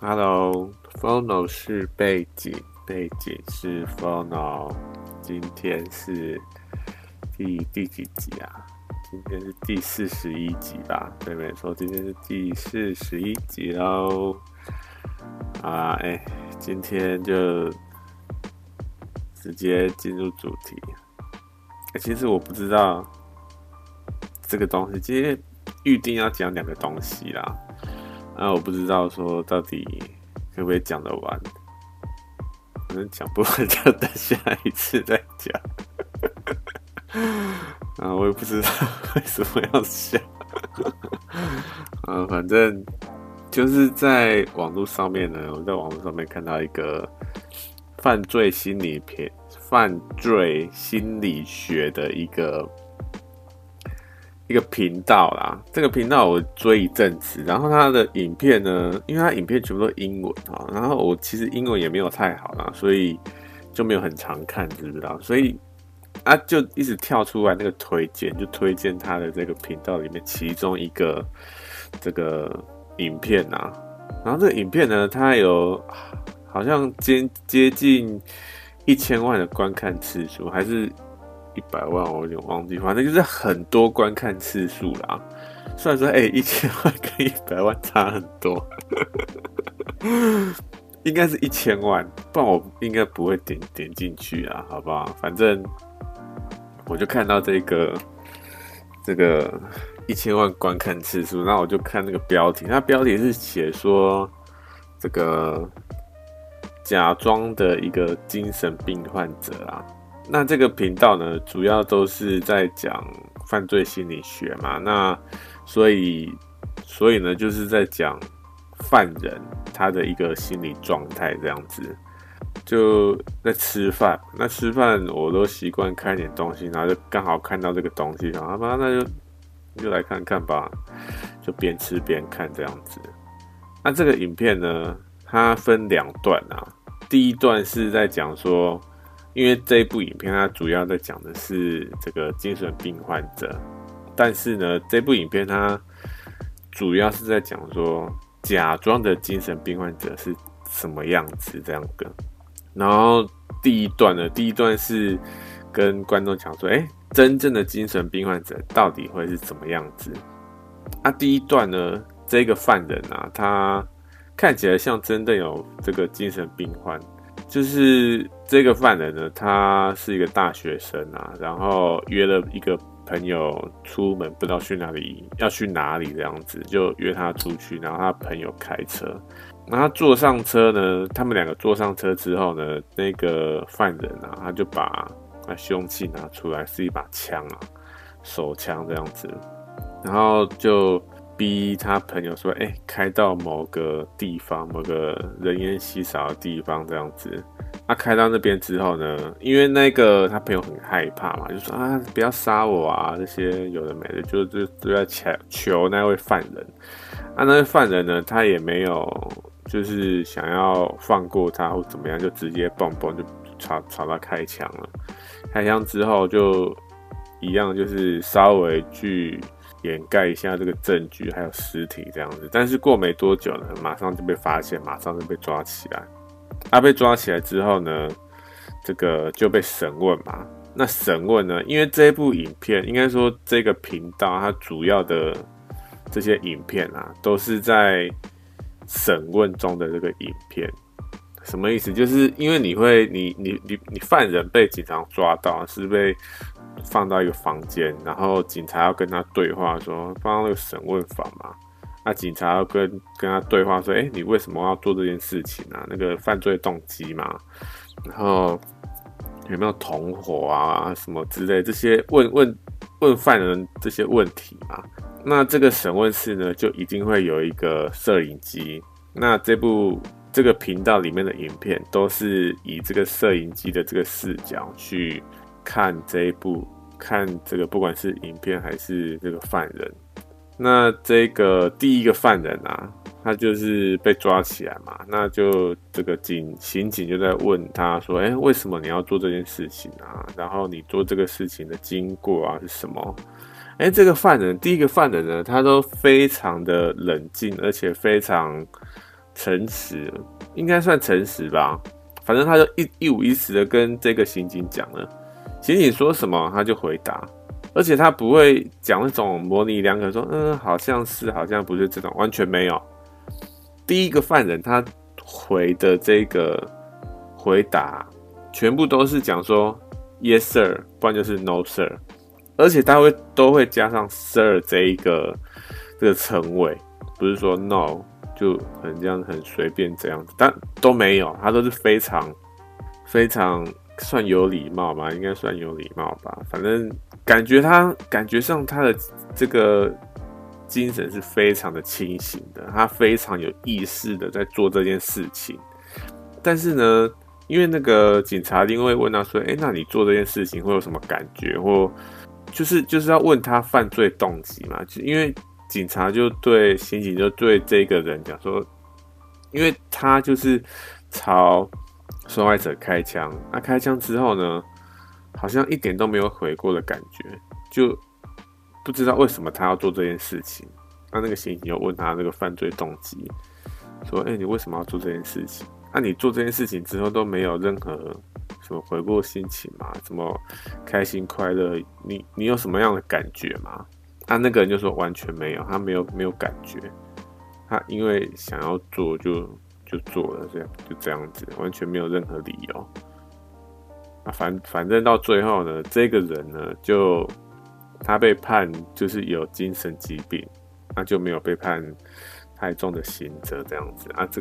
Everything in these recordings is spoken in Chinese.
Hello，Phono 是背景，背景是 Phono。今天是第第几集啊？今天是第四十一集吧？对，没错，今天是第四十一集喽。啊，哎、今天就直接进入主题。欸、其实我不知道这个东西，今天预定要讲两个东西啦。那，我不知道说到底可不可以讲得完，可能讲不完就等下一次再讲。啊，我也不知道 为什么要笑。啊，反正就是在网络上面呢，我在网络上面看到一个犯罪心理片、犯罪心理学的一个。一个频道啦，这个频道我追一阵子，然后他的影片呢，因为他影片全部都英文啊，然后我其实英文也没有太好啦，所以就没有很常看，知不知道？所以啊，就一直跳出来那个推荐，就推荐他的这个频道里面其中一个这个影片啊，然后这个影片呢，它有好像接接近一千万的观看次数，还是？一百万我有点忘记，反正就是很多观看次数啦。虽然说，哎，一千万跟一百万差很多，应该是一千万，不然我应该不会点点进去啊，好不好？反正我就看到这个这个一千万观看次数，那我就看那个标题，那标题是写说这个假装的一个精神病患者啊。那这个频道呢，主要都是在讲犯罪心理学嘛。那所以，所以呢，就是在讲犯人他的一个心理状态这样子。就在吃饭，那吃饭我都习惯看点东西，然后就刚好看到这个东西，然后妈，那就就来看看吧，就边吃边看这样子。那这个影片呢，它分两段啊，第一段是在讲说。因为这部影片，它主要在讲的是这个精神病患者，但是呢，这部影片它主要是在讲说假装的精神病患者是什么样子这样的。然后第一段呢，第一段是跟观众讲说，哎，真正的精神病患者到底会是怎么样子？啊，第一段呢，这个犯人啊，他看起来像真的有这个精神病患。就是这个犯人呢，他是一个大学生啊，然后约了一个朋友出门，不知道去哪里，要去哪里这样子，就约他出去，然后他朋友开车，然后他坐上车呢，他们两个坐上车之后呢，那个犯人啊，他就把那凶器拿出来，是一把枪啊，手枪这样子，然后就。逼他朋友说：“哎、开到某个地方，某个人烟稀少的地方，这样子。他、开到那边之后呢，因为那个他朋友很害怕嘛，就说啊，不要杀我啊，这些有的没的，就就就在求求那位犯人。啊，那位犯人呢，他也没有就是想要放过他或怎么样，就直接蹦蹦就朝朝他开枪了。开枪之后就一样，就是稍微去。”掩盖一下这个证据，还有尸体这样子，但是过没多久呢，马上就被发现，马上就被抓起来。他、啊、被抓起来之后呢，这个就被审问嘛。那审问呢，因为这部影片，应该说这个频道它主要的这些影片啊，都是在审问中的这个影片。什么意思？就是因为你会，你你你你犯人被警察抓到，是被。放到一个房间，然后警察要跟他对话，说放到那个审问房嘛。那警察要跟跟他对话，说：“哎，你为什么要做这件事情啊？那个犯罪动机嘛，然后有没有同伙啊，什么之类这些问问问犯人这些问题嘛。那这个审问室呢，就一定会有一个摄影机。那这部这个频道里面的影片，都是以这个摄影机的这个视角去。”看这一部，看这个，不管是影片还是这个犯人，那这个第一个犯人啊，他就是被抓起来嘛，那就这个警刑警就在问他说：“哎，为什么你要做这件事情啊？然后你做这个事情的经过啊是什么？”哎，这个犯人，第一个犯人呢，他都非常的冷静，而且非常诚实，应该算诚实吧。反正他就一一五一十的跟这个刑警讲了，刑警说什么他就回答，而且他不会讲那种模棱两可说，嗯，好像是，好像不是这种，完全没有。第一个犯人他回的这个回答，全部都是讲说 yes sir，不然就是 no sir，而且他会都会加上 sir 这一个这个称谓，不是说 no 就很这样很随便这样子，但都没有，他都是非常非常算有礼貌吧，应该算有礼貌吧，反正感觉他感觉上他的这个。精神是非常的清醒的，他非常有意识的在做这件事情。但是呢，因为那个警察因为问他说：“哎，那你做这件事情会有什么感觉？或就是就是要问他犯罪动机嘛？”就因为警察就对刑警就对这个人讲说：“因为他就是朝受害者开枪，那开枪之后呢，好像一点都没有悔过的感觉，就。”不知道为什么他要做这件事情，那那个刑警又问他那个犯罪动机，说：“哎、你为什么要做这件事情？那、你做这件事情之后都没有任何什么悔过心情吗？什么开心快乐？你你有什么样的感觉吗？”他、啊、那个人就说：“完全没有，他没有没有感觉，他因为想要做就就做了，这样就这样子，完全没有任何理由。反反正到最后呢，这个人呢就。”他被判就是有精神疾病，那就没有被判太重的刑责这样子啊。这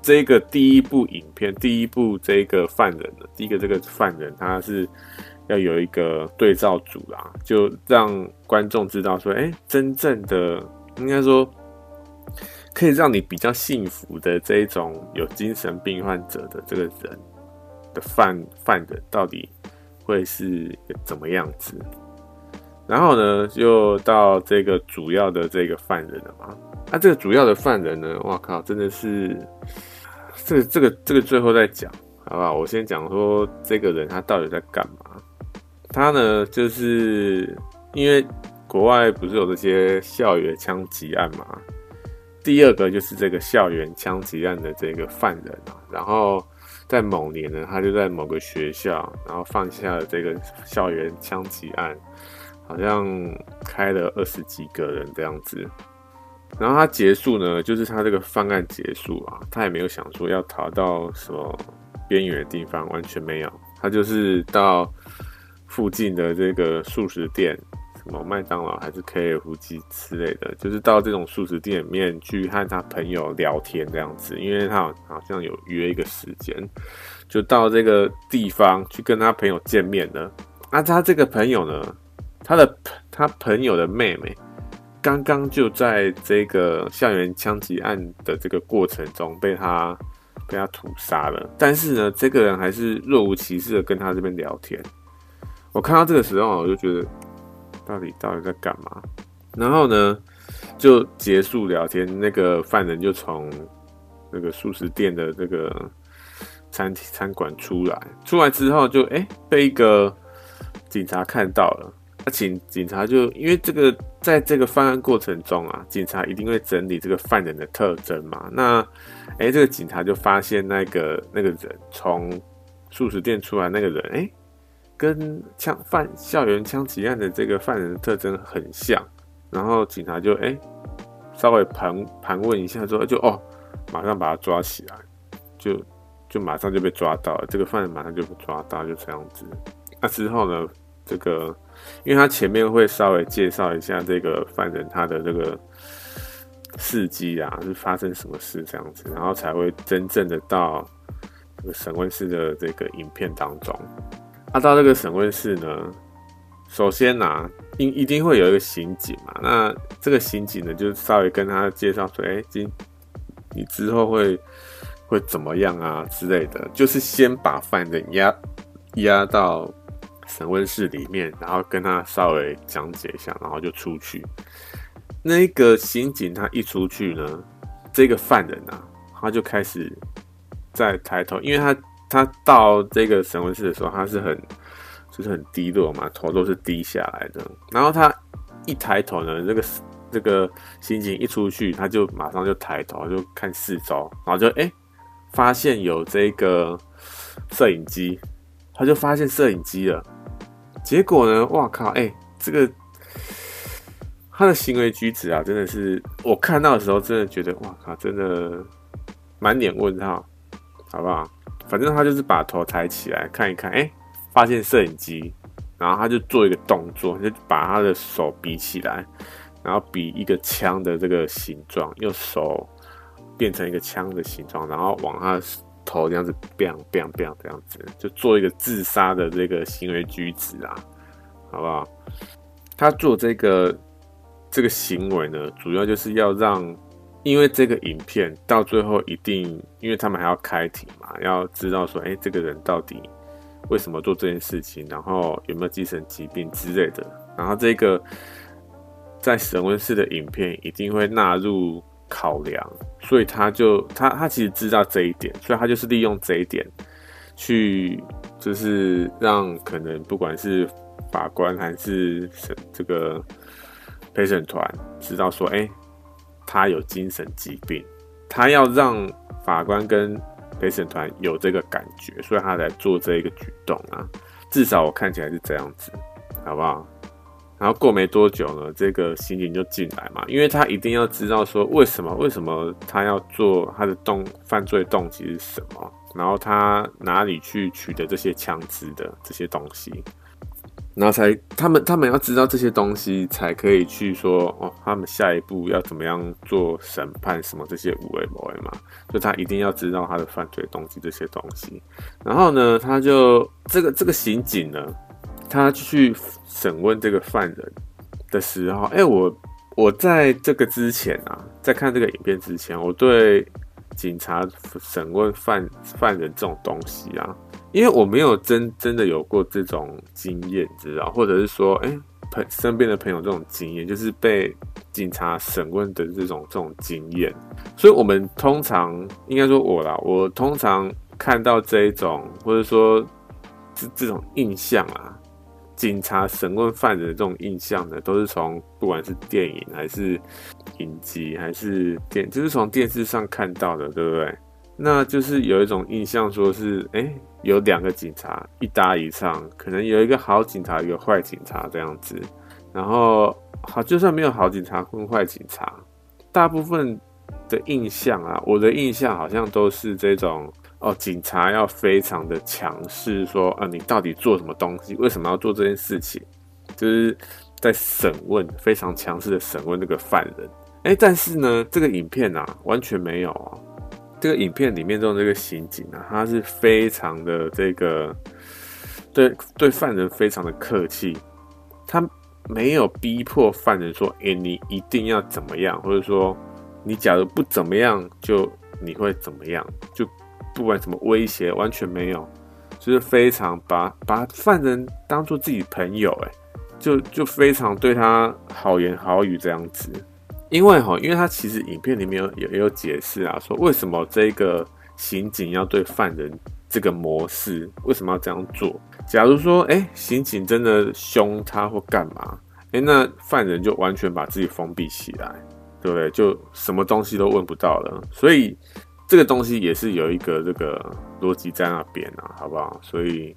这个第一部影片，第一部这个犯人的第一个这个犯人，他是要有一个对照组啦，就让观众知道说，哎，真正的应该说可以让你比较幸福的这一种有精神病患者的这个人的犯犯人，到底会是怎么样子？然后呢，就到这个主要的这个犯人了嘛。那、啊、这个主要的犯人呢，哇靠，真的是这个这个这个最后再讲，好不好？我先讲说这个人他到底在干嘛。他呢，就是因为国外不是有这些校园枪击案嘛。第二个就是这个校园枪击案的这个犯人啊，然后在某年呢，他就在某个学校，然后放下了这个校园枪击案。好像开了二十几个人这样子，然后他结束呢，就是他这个犯案结束啊，他也没有想说要逃到什么边缘的地方，完全没有，他就是到附近的这个素食店，什么麦当劳还是 KFC 之类的，就是到这种素食店里面去和他朋友聊天这样子，因为他好像有约一个时间，就到这个地方去跟他朋友见面了。那他这个朋友呢？他的他朋友的妹妹，刚刚就在这个校园枪击案的这个过程中被他被他屠杀了。但是呢，这个人还是若无其事的跟他这边聊天。我看到这个时候，我就觉得到底到底在干嘛？然后呢，就结束聊天，那个犯人就从那个素食店的这个餐餐馆出来。出来之后就，哎被一个警察看到了。那警警察就因为这个，在这个犯案过程中啊，警察一定会整理这个犯人的特征嘛。那，哎、这个警察就发现那个那个人从素食店出来那个人，哎、跟枪犯校园枪击案的这个犯人的特征很像。然后警察就哎、稍微盘盘问一下之后，就哦，马上把他抓起来，就就马上就被抓到了。这个犯人马上就被抓到，就这样子。那之后呢，这个。因为他前面会稍微介绍一下这个犯人他的这个事迹啊，是发生什么事这样子，然后才会真正的到这个审问室的这个影片当中。他、到这个审问室呢，首先啊，一一定会有一个刑警嘛，那这个刑警呢，就稍微跟他介绍说，哎，今你之后会会怎么样啊之类的，就是先把犯人押押到。审问室里面，然后跟他稍微讲解一下，然后就出去。那个刑警他一出去呢，这个犯人啊，他就开始在抬头，因为他他到这个审问室的时候，他是很就是很低落嘛，头都是低下来的。然后他一抬头呢，这个这个刑警一出去，他就马上就抬头就看四周，然后就哎、发现有这个摄影机，他就发现摄影机了。结果呢，哇靠，哎、这个他的行为举止啊，真的是我看到的时候，真的觉得哇靠，真的满脸问号，好不好？反正他就是把头抬起来看一看，哎、发现摄影机，然后他就做一个动作，就把他的手比起来，然后比一个枪的这个形状，用手变成一个枪的形状，然后往他的头这样子，biang bang bang，这样子，就做一个自杀的这个行为举止啊，好不好？他做这个这个行为呢，主要就是要让。因为这个影片到最后一定，因为他们还要开庭嘛，要知道说，哎，这个人到底为什么做这件事情，然后有没有精神疾病之类的。然后这个在审问室的影片一定会纳入考量，所以他就他他其实知道这一点，所以他就是利用这一点去，就是让可能不管是法官还是审这个陪审团知道说，哎。他有精神疾病，他要让法官跟陪审团有这个感觉，所以他才做这一个举动啊。至少我看起来是这样子，好不好？然后过没多久呢，这个刑警就进来嘛，因为他一定要知道说为什么，为什么他要做他的动犯罪动机是什么，然后他哪里去取得这些枪支的这些东西。然后才他们他们要知道这些东西，才可以去说哦，他们下一步要怎么样做审判什么这些无为无为嘛，就他一定要知道他的犯罪动机这些东西。然后呢，他就这个这个刑警呢，他去审问这个犯人的时候，哎，我我在这个之前啊，在看这个影片之前，我对警察审问犯犯人这种东西啊。因为我没有真真的有过这种经验，知道，或者是说，哎、朋身边的朋友这种经验，就是被警察审问的这种这种经验，所以我们通常应该说我啦，我通常看到这一种，或者说这这种印象啊，警察审问犯人的这种印象呢，都是从不管是电影还是影集还是电，就是从电视上看到的，对不对？那就是有一种印象，说是哎、有两个警察一搭一唱，可能有一个好警察，一个坏警察这样子。然后好，就算没有好警察跟坏警察，大部分的印象啊，我的印象好像都是这种哦，警察要非常的强势，说啊，你到底做什么东西？为什么要做这件事情？就是在审问，非常强势的审问那个犯人。哎、但是呢，这个影片啊，完全没有啊。这个影片里面中这个刑警啊，他是非常的这个对对犯人非常的客气，他没有逼迫犯人说：“哎，你一定要怎么样？”或者说：“你假如不怎么样，就你会怎么样？”就不管什么威胁，完全没有，就是非常把把犯人当做自己朋友，哎，就就非常对他好言好语这样子。因为哈，因为他其实影片里面有有有解释啊，说为什么这个刑警要对犯人这个模式，为什么要这样做？假如说，哎、刑警真的凶他或干嘛，哎、那犯人就完全把自己封闭起来，对不对？就什么东西都问不到了。所以这个东西也是有一个这个逻辑在那边啊，好不好？所以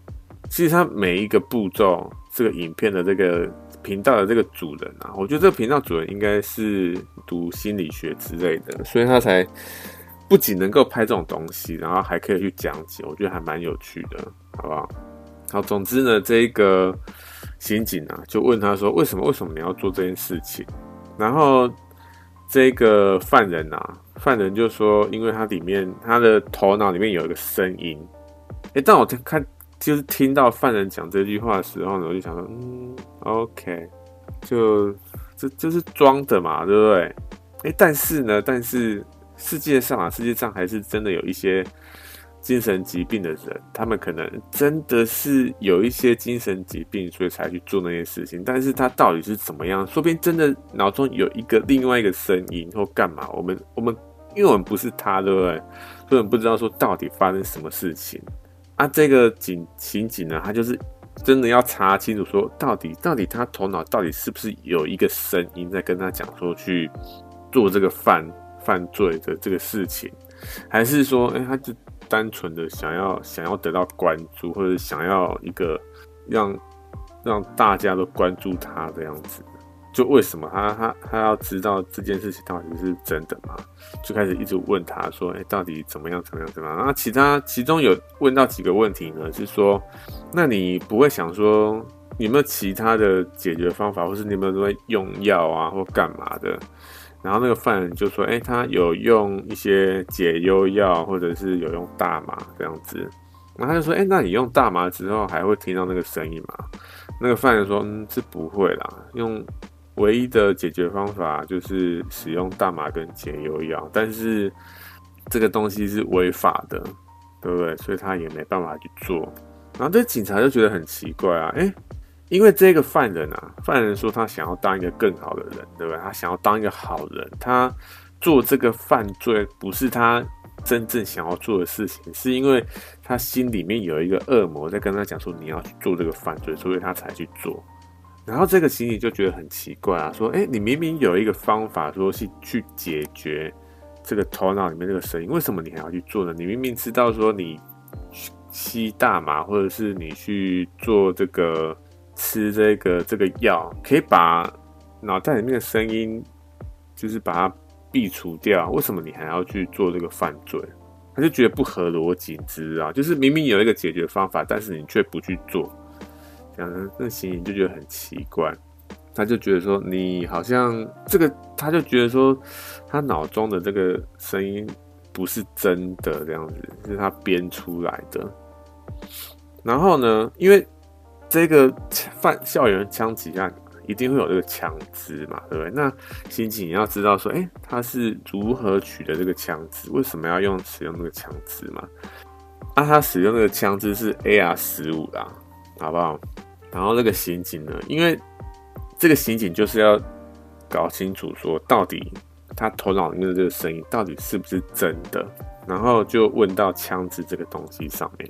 其实他每一个步骤，这个影片的这个。频道的这个主人啊，我觉得这个频道主人应该是读心理学之类的，所以他才不仅能够拍这种东西，然后还可以去讲解，我觉得还蛮有趣的，好不好？好，总之呢，这个刑警啊，就问他说：“为什么？为什么你要做这件事情？”然后这个犯人啊，犯人就说：“因为他里面他的头脑里面有一个声音。”诶，但我看。就是听到犯人讲这句话的时候呢，我就想说，嗯，OK，就这这是装的嘛，对不对？哎、但是呢，但是世界上啊，世界上还是真的有一些精神疾病的人，他们可能真的是有一些精神疾病，所以才去做那些事情。但是他到底是怎么样？说不定真的脑中有一个另外一个声音或干嘛？我们我们因为我们不是他，对不对？所以我们不知道说到底发生什么事情。啊，这个警刑警呢，他就是真的要查清楚，说到底到底他头脑到底是不是有一个声音在跟他讲说去做这个犯犯罪的这个事情，还是说，哎、他就单纯的想要想要得到关注，或者想要一个让让大家都关注他这样子。就为什么他他他要知道这件事情到底是真的吗？就开始一直问他说：“哎，到底怎么样？怎么样？怎么样？”然后其他其中有问到几个问题呢？是说，那你不会想说，有没有其他的解决方法，或是你有没有在用药啊，或干嘛的？然后那个犯人就说：“哎，他有用一些解忧药，或者是有用大麻这样子。”然后他就说：“哎，那你用大麻之后还会听到那个声音吗？”那个犯人说：“嗯，是不会啦，用。”唯一的解决方法就是使用大麻跟解忧药，但是这个东西是违法的，对不对？所以他也没办法去做。然后这警察就觉得很奇怪啊，诶，因为这个犯人啊，犯人说他想要当一个更好的人，对不对？他想要当一个好人，他做这个犯罪不是他真正想要做的事情，是因为他心里面有一个恶魔在跟他讲说你要去做这个犯罪，所以他才去做。然后这个刑警就觉得很奇怪啊，说：“哎，你明明有一个方法，说是去解决这个头脑里面这个声音，为什么你还要去做呢？你明明知道说你吸大麻，或者是你去做这个吃这个这个药，可以把脑袋里面的声音就是把它避除掉，为什么你还要去做这个犯罪？他就觉得不合逻辑，知道？就是明明有一个解决方法，但是你却不去做。”嗯那刑警就觉得很奇怪，他就觉得说你好像这个，他就觉得说他脑中的这个声音不是真的这样子，是他编出来的。然后呢，因为这个犯校园枪击案一定会有这个枪支嘛，对不对？那刑警要知道说，哎，他是如何取得这个枪支？为什么要用使用这个枪支嘛？啊，他使用这个枪支是 AR 十五啦，好不好？然后那个刑警呢，因为这个刑警就是要搞清楚说，到底他头脑里面的这个声音到底是不是真的，然后就问到枪支这个东西上面，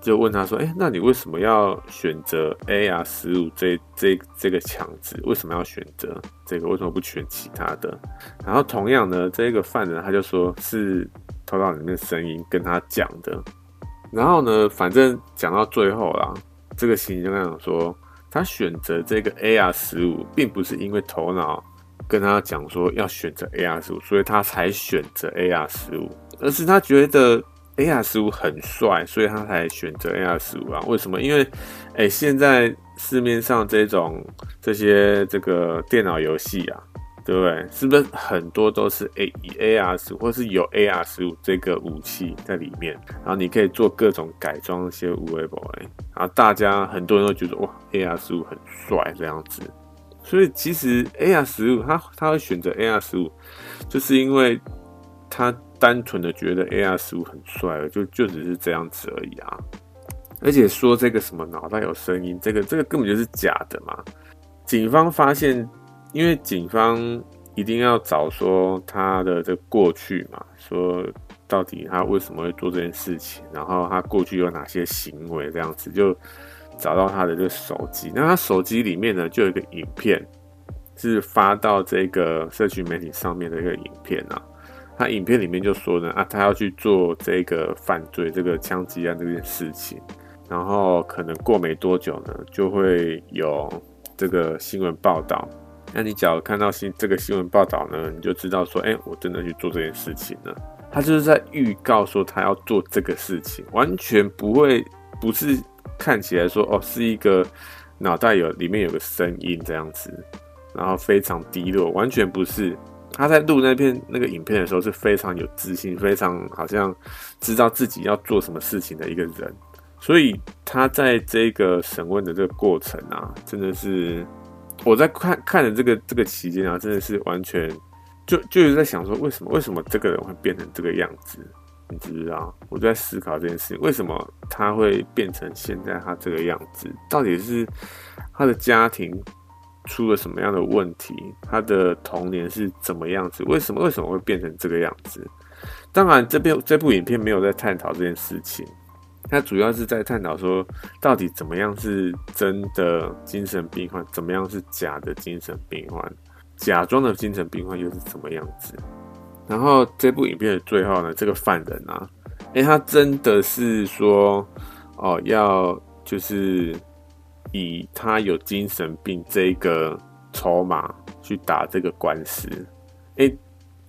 就问他说：“哎，那你为什么要选择 AR 十五这这这个枪支？为什么要选择这个？为什么不选其他的？”然后同样呢，这个犯人他就说是头脑里面的声音跟他讲的，然后呢，反正讲到最后啦。这个刑警就跟他讲说，他选择这个 AR 十五，并不是因为头脑跟他讲说要选择 AR 十五，所以他才选择 AR 十五，而是他觉得 AR 十五很帅，所以他才选择 AR 十五啊？为什么？因为，哎，现在市面上这种这些这个电脑游戏啊。对不对？是不是很多都是 A 以 AR 十五，或是有 AR 十五这个武器在里面，然后你可以做各种改装，一些无为宝哎，然后大家很多人都觉得哇，AR 十五很帅这样子，所以其实 AR 十五他他会选择 AR 十五，就是因为他单纯的觉得 AR 十五很帅，就就只是这样子而已啊。而且说这个什么脑袋有声音，这个这个根本就是假的嘛。警方发现。因为警方一定要找说他的这过去嘛，说到底他为什么会做这件事情，然后他过去有哪些行为，这样子就找到他的这个手机。那他手机里面呢，就有一个影片，是发到这个社区媒体上面的一个影片啊。他影片里面就说呢，啊，他要去做这个犯罪，这个枪击案这件事情，然后可能过没多久呢，就会有这个新闻报道。那你只要看到新这个新闻报道呢，你就知道说，哎、我真的去做这件事情了。他就是在预告说他要做这个事情，完全不会不是看起来说哦是一个脑袋有里面有个声音这样子，然后非常低落，完全不是。他在录那片那个影片的时候是非常有自信，非常好像知道自己要做什么事情的一个人。所以他在这个审问的这个过程啊，真的是。我在看看的这个这个期间啊，真的是完全就就是在想说，为什么为什么这个人会变成这个样子？你知不知道？我就在思考这件事情，为什么他会变成现在他这个样子？到底是他的家庭出了什么样的问题？他的童年是怎么样子？为什么为什么会变成这个样子？当然，这边这部影片没有在探讨这件事情，它主要是在探讨说，到底怎么样是真的精神病患，怎么样是假的精神病患，假装的精神病患又是怎么样子。然后这部影片的最后呢，这个犯人啊，诶，他真的是说，哦，要就是以他有精神病这个筹码去打这个官司。诶，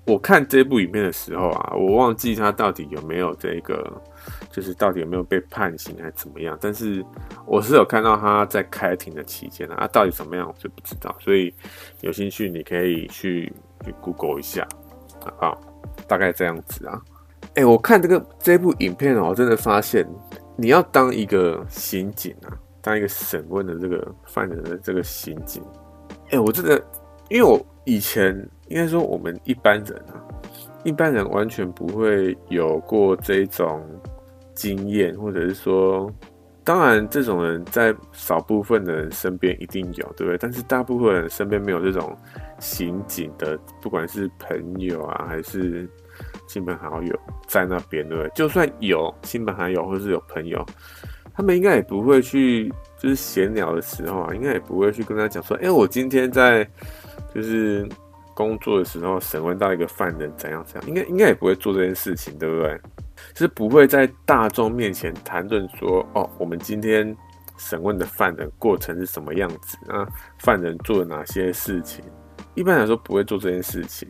我看这部影片的时候啊，我忘记他到底有没有这个，就是到底有没有被判刑还是怎么样。但是我是有看到他在开庭的期间啊，到底怎么样我就不知道。所以有兴趣你可以去去 Google 一下。啊，大概这样子啊。哎、我看这个这部影片哦，我真的发现你要当一个刑警啊，当一个审问的这个犯人的这个刑警。哎、我真的，因为我以前应该说我们一般人啊，一般人完全不会有过这种经验，或者是说。当然，这种人在少部分的人身边一定有，对不对？但是大部分人身边没有这种刑警的，不管是朋友啊，还是亲朋好友在那边，对不对？就算有亲朋好友或是有朋友，他们应该也不会去，就是闲聊的时候啊，应该也不会去跟他讲说，哎，我今天在就是工作的时候审问到一个犯人怎样怎样，应该应该也不会做这件事情，对不对？是不会在大众面前谈论说，哦，我们今天审问的犯人过程是什么样子啊？犯人做了哪些事情？一般来说不会做这件事情，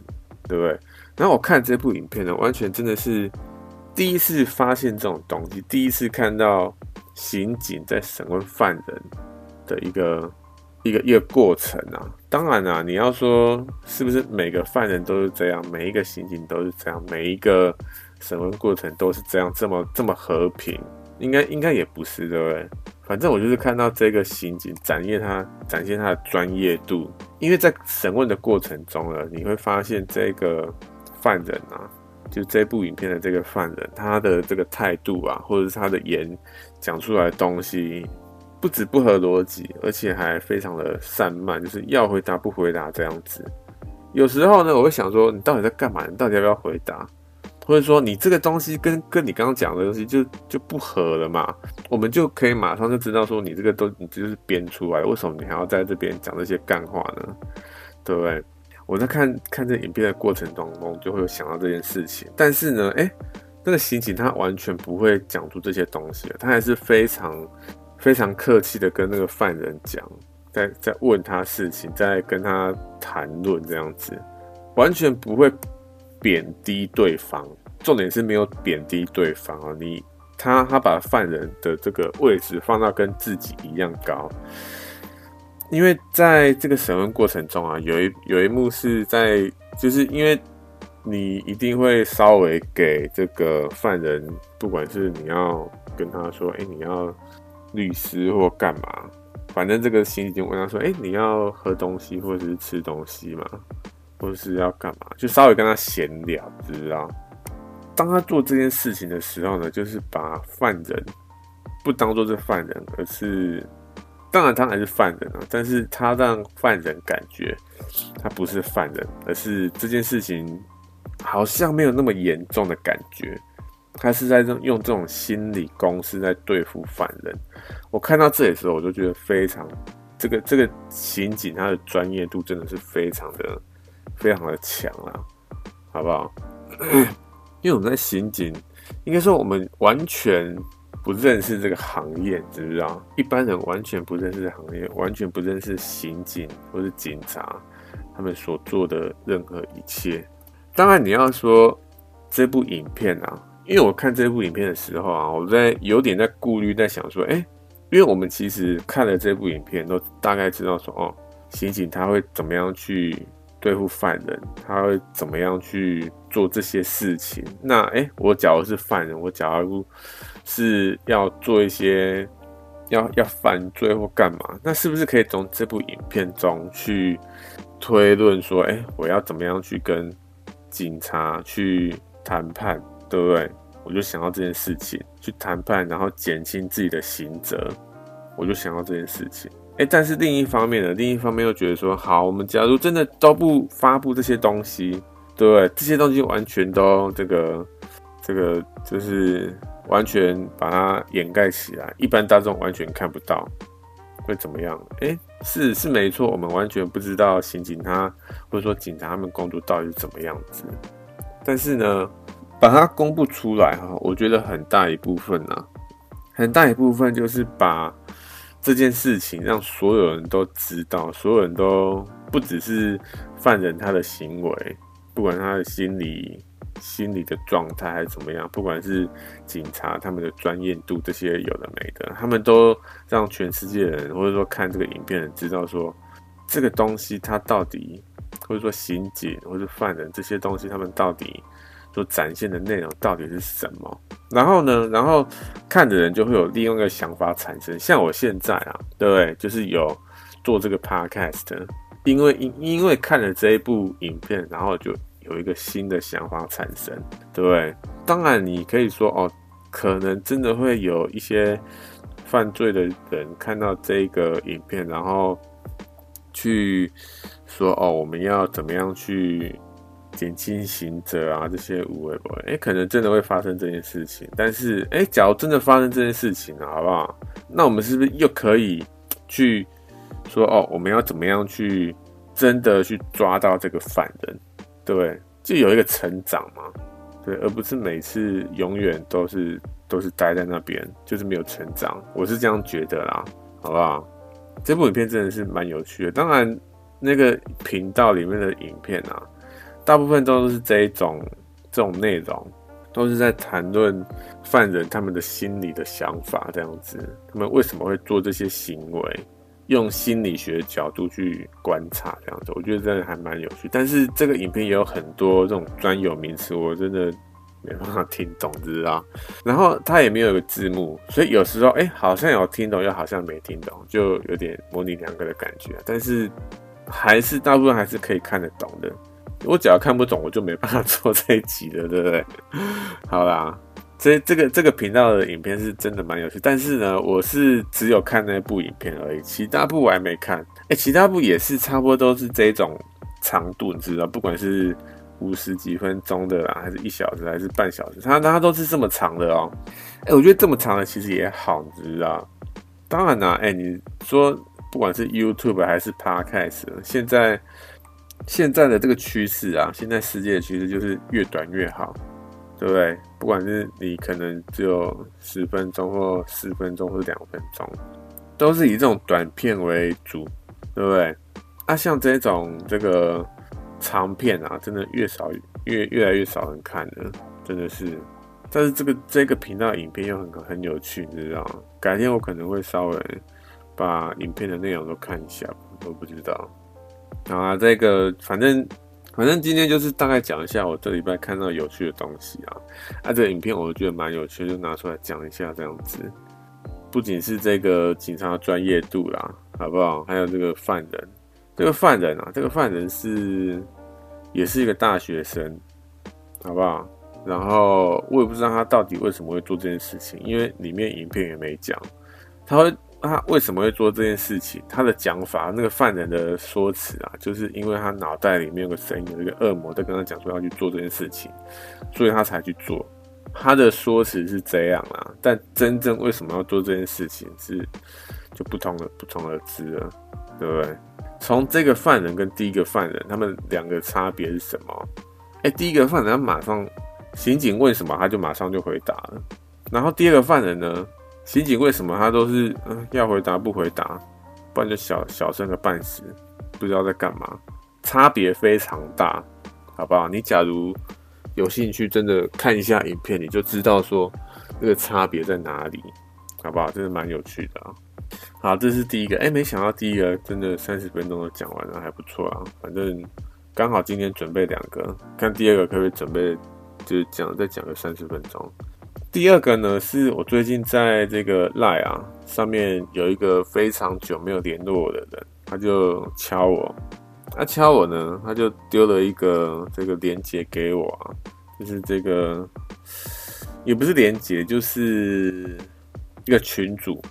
对不对？然后我看这部影片呢，完全真的是第一次发现这种东西，第一次看到刑警在审问犯人的一个一个一个过程啊。当然啊，你要说是不是每个犯人都是这样，每一个刑警都是这样，每一个。审问过程都是这样，这么这么和平，应该应该也不是，对不对？反正我就是看到这个刑警展现他展现他的专业度，因为在审问的过程中呢，你会发现这个犯人啊，就这部影片的这个犯人，他的这个态度啊，或者是他的言讲出来的东西，不止不合逻辑，而且还非常的散漫，就是要回答不回答这样子。有时候呢，我会想说，你到底在干嘛？你到底要不要回答？或者说你这个东西跟跟你刚刚讲的东西就就不合了嘛，我们就可以马上就知道说你这个都你就是编出来，为什么你还要在这边讲这些干话呢？对不对？我在看看这影片的过程当中，就会有想到这件事情。但是呢，哎，那个刑警他完全不会讲出这些东西，他还是非常非常客气的跟那个犯人讲，在在问他事情，在跟他谈论这样子，完全不会。贬低对方，重点是没有贬低对方啊！你他他把犯人的这个位置放到跟自己一样高，因为在这个审问过程中啊，有一有一幕是在，就是因为你一定会稍微给这个犯人，不管是你要跟他说，哎，你要律师或干嘛，反正这个刑警问他说，哎，你要喝东西或者是吃东西嘛？或是要干嘛？就稍微跟他闲聊，知道？当他做这件事情的时候呢，就是把犯人不当做是犯人，而是当然他还是犯人啊，但是他让犯人感觉他不是犯人，而是这件事情好像没有那么严重的感觉。他是在用用这种心理攻势在对付犯人。我看到这里的时候，我就觉得非常这个这个刑警他的专业度真的是非常的。非常的强啊，好不好？因为我们在刑警，应该说我们完全不认识这个行业，知不知道？一般人完全不认识这行业，完全不认识刑警或是警察他们所做的任何一切。当然，你要说这部影片啊，因为我看这部影片的时候啊，我在有点在顾虑，在想说，哎，因为我们其实看了这部影片，都大概知道说，哦，刑警他会怎么样去。对付犯人，他会怎么样去做这些事情？那诶，我假如是犯人，我假如是要做一些要要犯罪或干嘛，那是不是可以从这部影片中去推论说，诶，我要怎么样去跟警察去谈判，对不对？我就想到这件事情，去谈判，然后减轻自己的刑责，我就想到这件事情。哎，但是另一方面呢，另一方面又觉得说，好，我们假如真的都不发布这些东西，对不对？这些东西完全都这个这个就是完全把它掩盖起来，一般大众完全看不到，会怎么样？哎，是是没错，我们完全不知道刑警他或者说警察他们工作到底是怎么样子。但是呢，把它公布出来哈，我觉得很大一部分呢、很大一部分就是把这件事情让所有人都知道，所有人都不只是犯人他的行为，不管他的心理。心理的状态还是怎么样？不管是警察他们的专业度，这些有的没的，他们都让全世界人或者说看这个影片人知道说，这个东西它到底，或者说刑警或者犯人这些东西，他们到底所展现的内容到底是什么？然后呢，然后看的人就会有另外一个想法产生。像我现在啊，对不对？就是有做这个 podcast，因为因因为看了这一部影片，然后就。有一个新的想法产生，对不对？当然，你可以说哦，可能真的会有一些犯罪的人看到这个影片，然后去说哦，我们要怎么样去减轻刑责啊？这些无谓不诶，可能真的会发生这件事情。但是，诶，假如真的发生这件事情了，好不好？那我们是不是又可以去说哦，我们要怎么样去真的去抓到这个犯人？对，就有一个成长嘛，对，而不是每次永远都是都是待在那边，就是没有成长。我是这样觉得啦，好不好？这部影片真的是蛮有趣的。当然，那个频道里面的影片啊，大部分都是这一种这种内容，都是在谈论犯人他们的心理的想法，这样子，他们为什么会做这些行为。用心理学的角度去观察，这样子，我觉得真的还蛮有趣。但是这个影片也有很多这种专有名词，我真的没办法听懂，知道？然后它也没有一个字幕，所以有时候哎、好像有听懂，又好像没听懂，就有点模棱两可的感觉。但是还是大部分还是可以看得懂的。我只要看不懂，我就没办法 做这一集了，对不对？好啦。这这个这个频道的影片是真的蛮有趣，但是呢，我是只有看那部影片而已，其他部我还没看。哎，其他部也是差不多都是这种长度，你知道，不管是五十几分钟的啦，还是一小时，还是半小时，它它都是这么长的哦。哎，我觉得这么长的其实也好，你知道。当然啦，哎，你说不管是 YouTube 还是 Podcast，现在现在的这个趋势啊，现在世界的趋势就是越短越好。对不对？不管是你可能只有十分钟或四分钟或两分钟，都是以这种短片为主，对不对？啊，像这种这个长片啊，真的越少越越来越少人看了，真的是。但是这个这个频道影片又很很有趣，你知道吗？改天我可能会稍微把影片的内容都看一下，我不知道。啊，这个反正。反正今天就是大概讲一下我这礼拜看到有趣的东西啊，啊，这个影片我觉得蛮有趣，就拿出来讲一下这样子。不仅是这个警察专业度啦，好不好？还有这个犯人，这个犯人啊，这个犯人是也是一个大学生，好不好？然后我也不知道他到底为什么会做这件事情，因为里面影片也没讲，他会。他为什么会做这件事情？他的讲法，那个犯人的说辞啊，就是因为他脑袋里面有个声音，有一个恶魔在跟他讲说要去做这件事情，所以他才去做。他的说辞是这样啦，但真正为什么要做这件事情是就不同的不同而知了，对不对？从这个犯人跟第一个犯人，他们两个差别是什么？哎、第一个犯人他马上刑警问什么，他就马上就回答了，然后第二个犯人呢？刑警为什么他都是嗯要回答不回答，不然就小小声个半死，不知道在干嘛，差别非常大，好不好？你假如有兴趣，真的看一下影片，你就知道说那个差别在哪里，好不好？真的蛮有趣的啊。好，这是第一个，哎、没想到第一个真的三十分钟都讲完了，还不错啊。反正刚好今天准备两个，看第二个可不可以准备就是讲再讲个三十分钟。第二个呢，是我最近在这个 Line 啊上面有一个非常久没有联络我的人，他就敲我，他敲我呢，他就丢了一个这个连接给我啊，就是这个也不是连接，就是一个群主，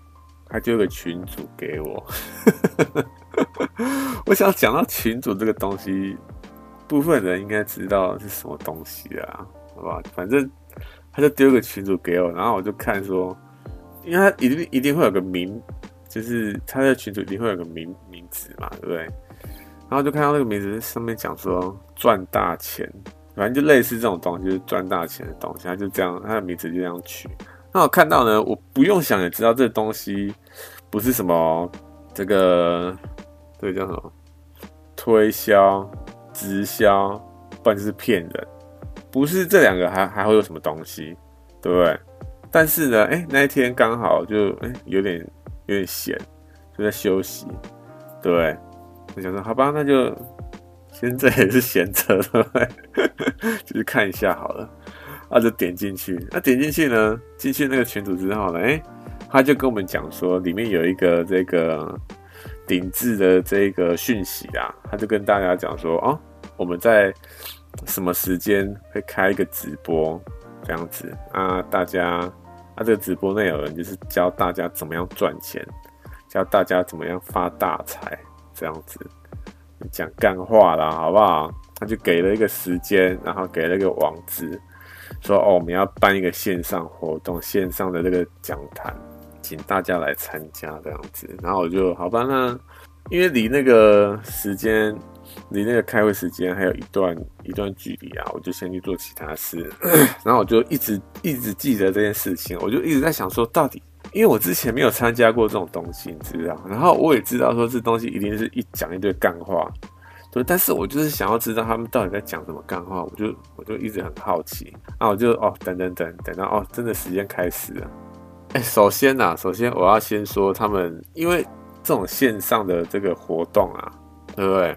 他丢个群主给我。我想讲到群主这个东西，部分人应该知道是什么东西啊，好吧，反正。他就丢个群主给我，然后我就看说，因为他一定一定会有个名，就是他的群主一定会有个名名字嘛，对不对？然后就看到那个名字上面讲说赚大钱，反正就类似这种东西，就是赚大钱的东西，他就这样，他的名字就这样取。那我看到呢，我不用想也知道这东西不是什么这个，这个叫什么推销、直销，不然就是骗人。不是这两个还还会有什么东西，对不对？但是呢，哎，那一天刚好就哎有点有点闲，就在休息，对？我想说，好吧，那就现在也是闲着，对不对？就是看一下好了，那就点进去。那点进去呢，进去那个群组之后呢，哎，他就跟我们讲说，里面有一个这个顶置的这个讯息啊，他就跟大家讲说，哦，我们在。什么时间会开一个直播这样子啊？大家啊，这个直播内容就是教大家怎么样赚钱，教大家怎么样发大财这样子，讲干话啦，好不好？他就给了一个时间，然后给了一个网址，说哦，我们要办一个线上活动，线上的这个讲坛，请大家来参加这样子。然后我就好吧，那因为离那个时间。离那个开会时间还有一段一段距离啊，我就先去做其他事，然后我就一直一直记得这件事情，我就一直在想说，到底因为我之前没有参加过这种东西，你知道，然后我也知道说这东西一定是一讲一堆干话，对，但是我就是想要知道他们到底在讲什么干话，我就我就一直很好奇，啊，我就哦等等等等到哦真的时间开始了，哎，首先呐，首先我要先说他们，因为这种线上的这个活动啊，对不对？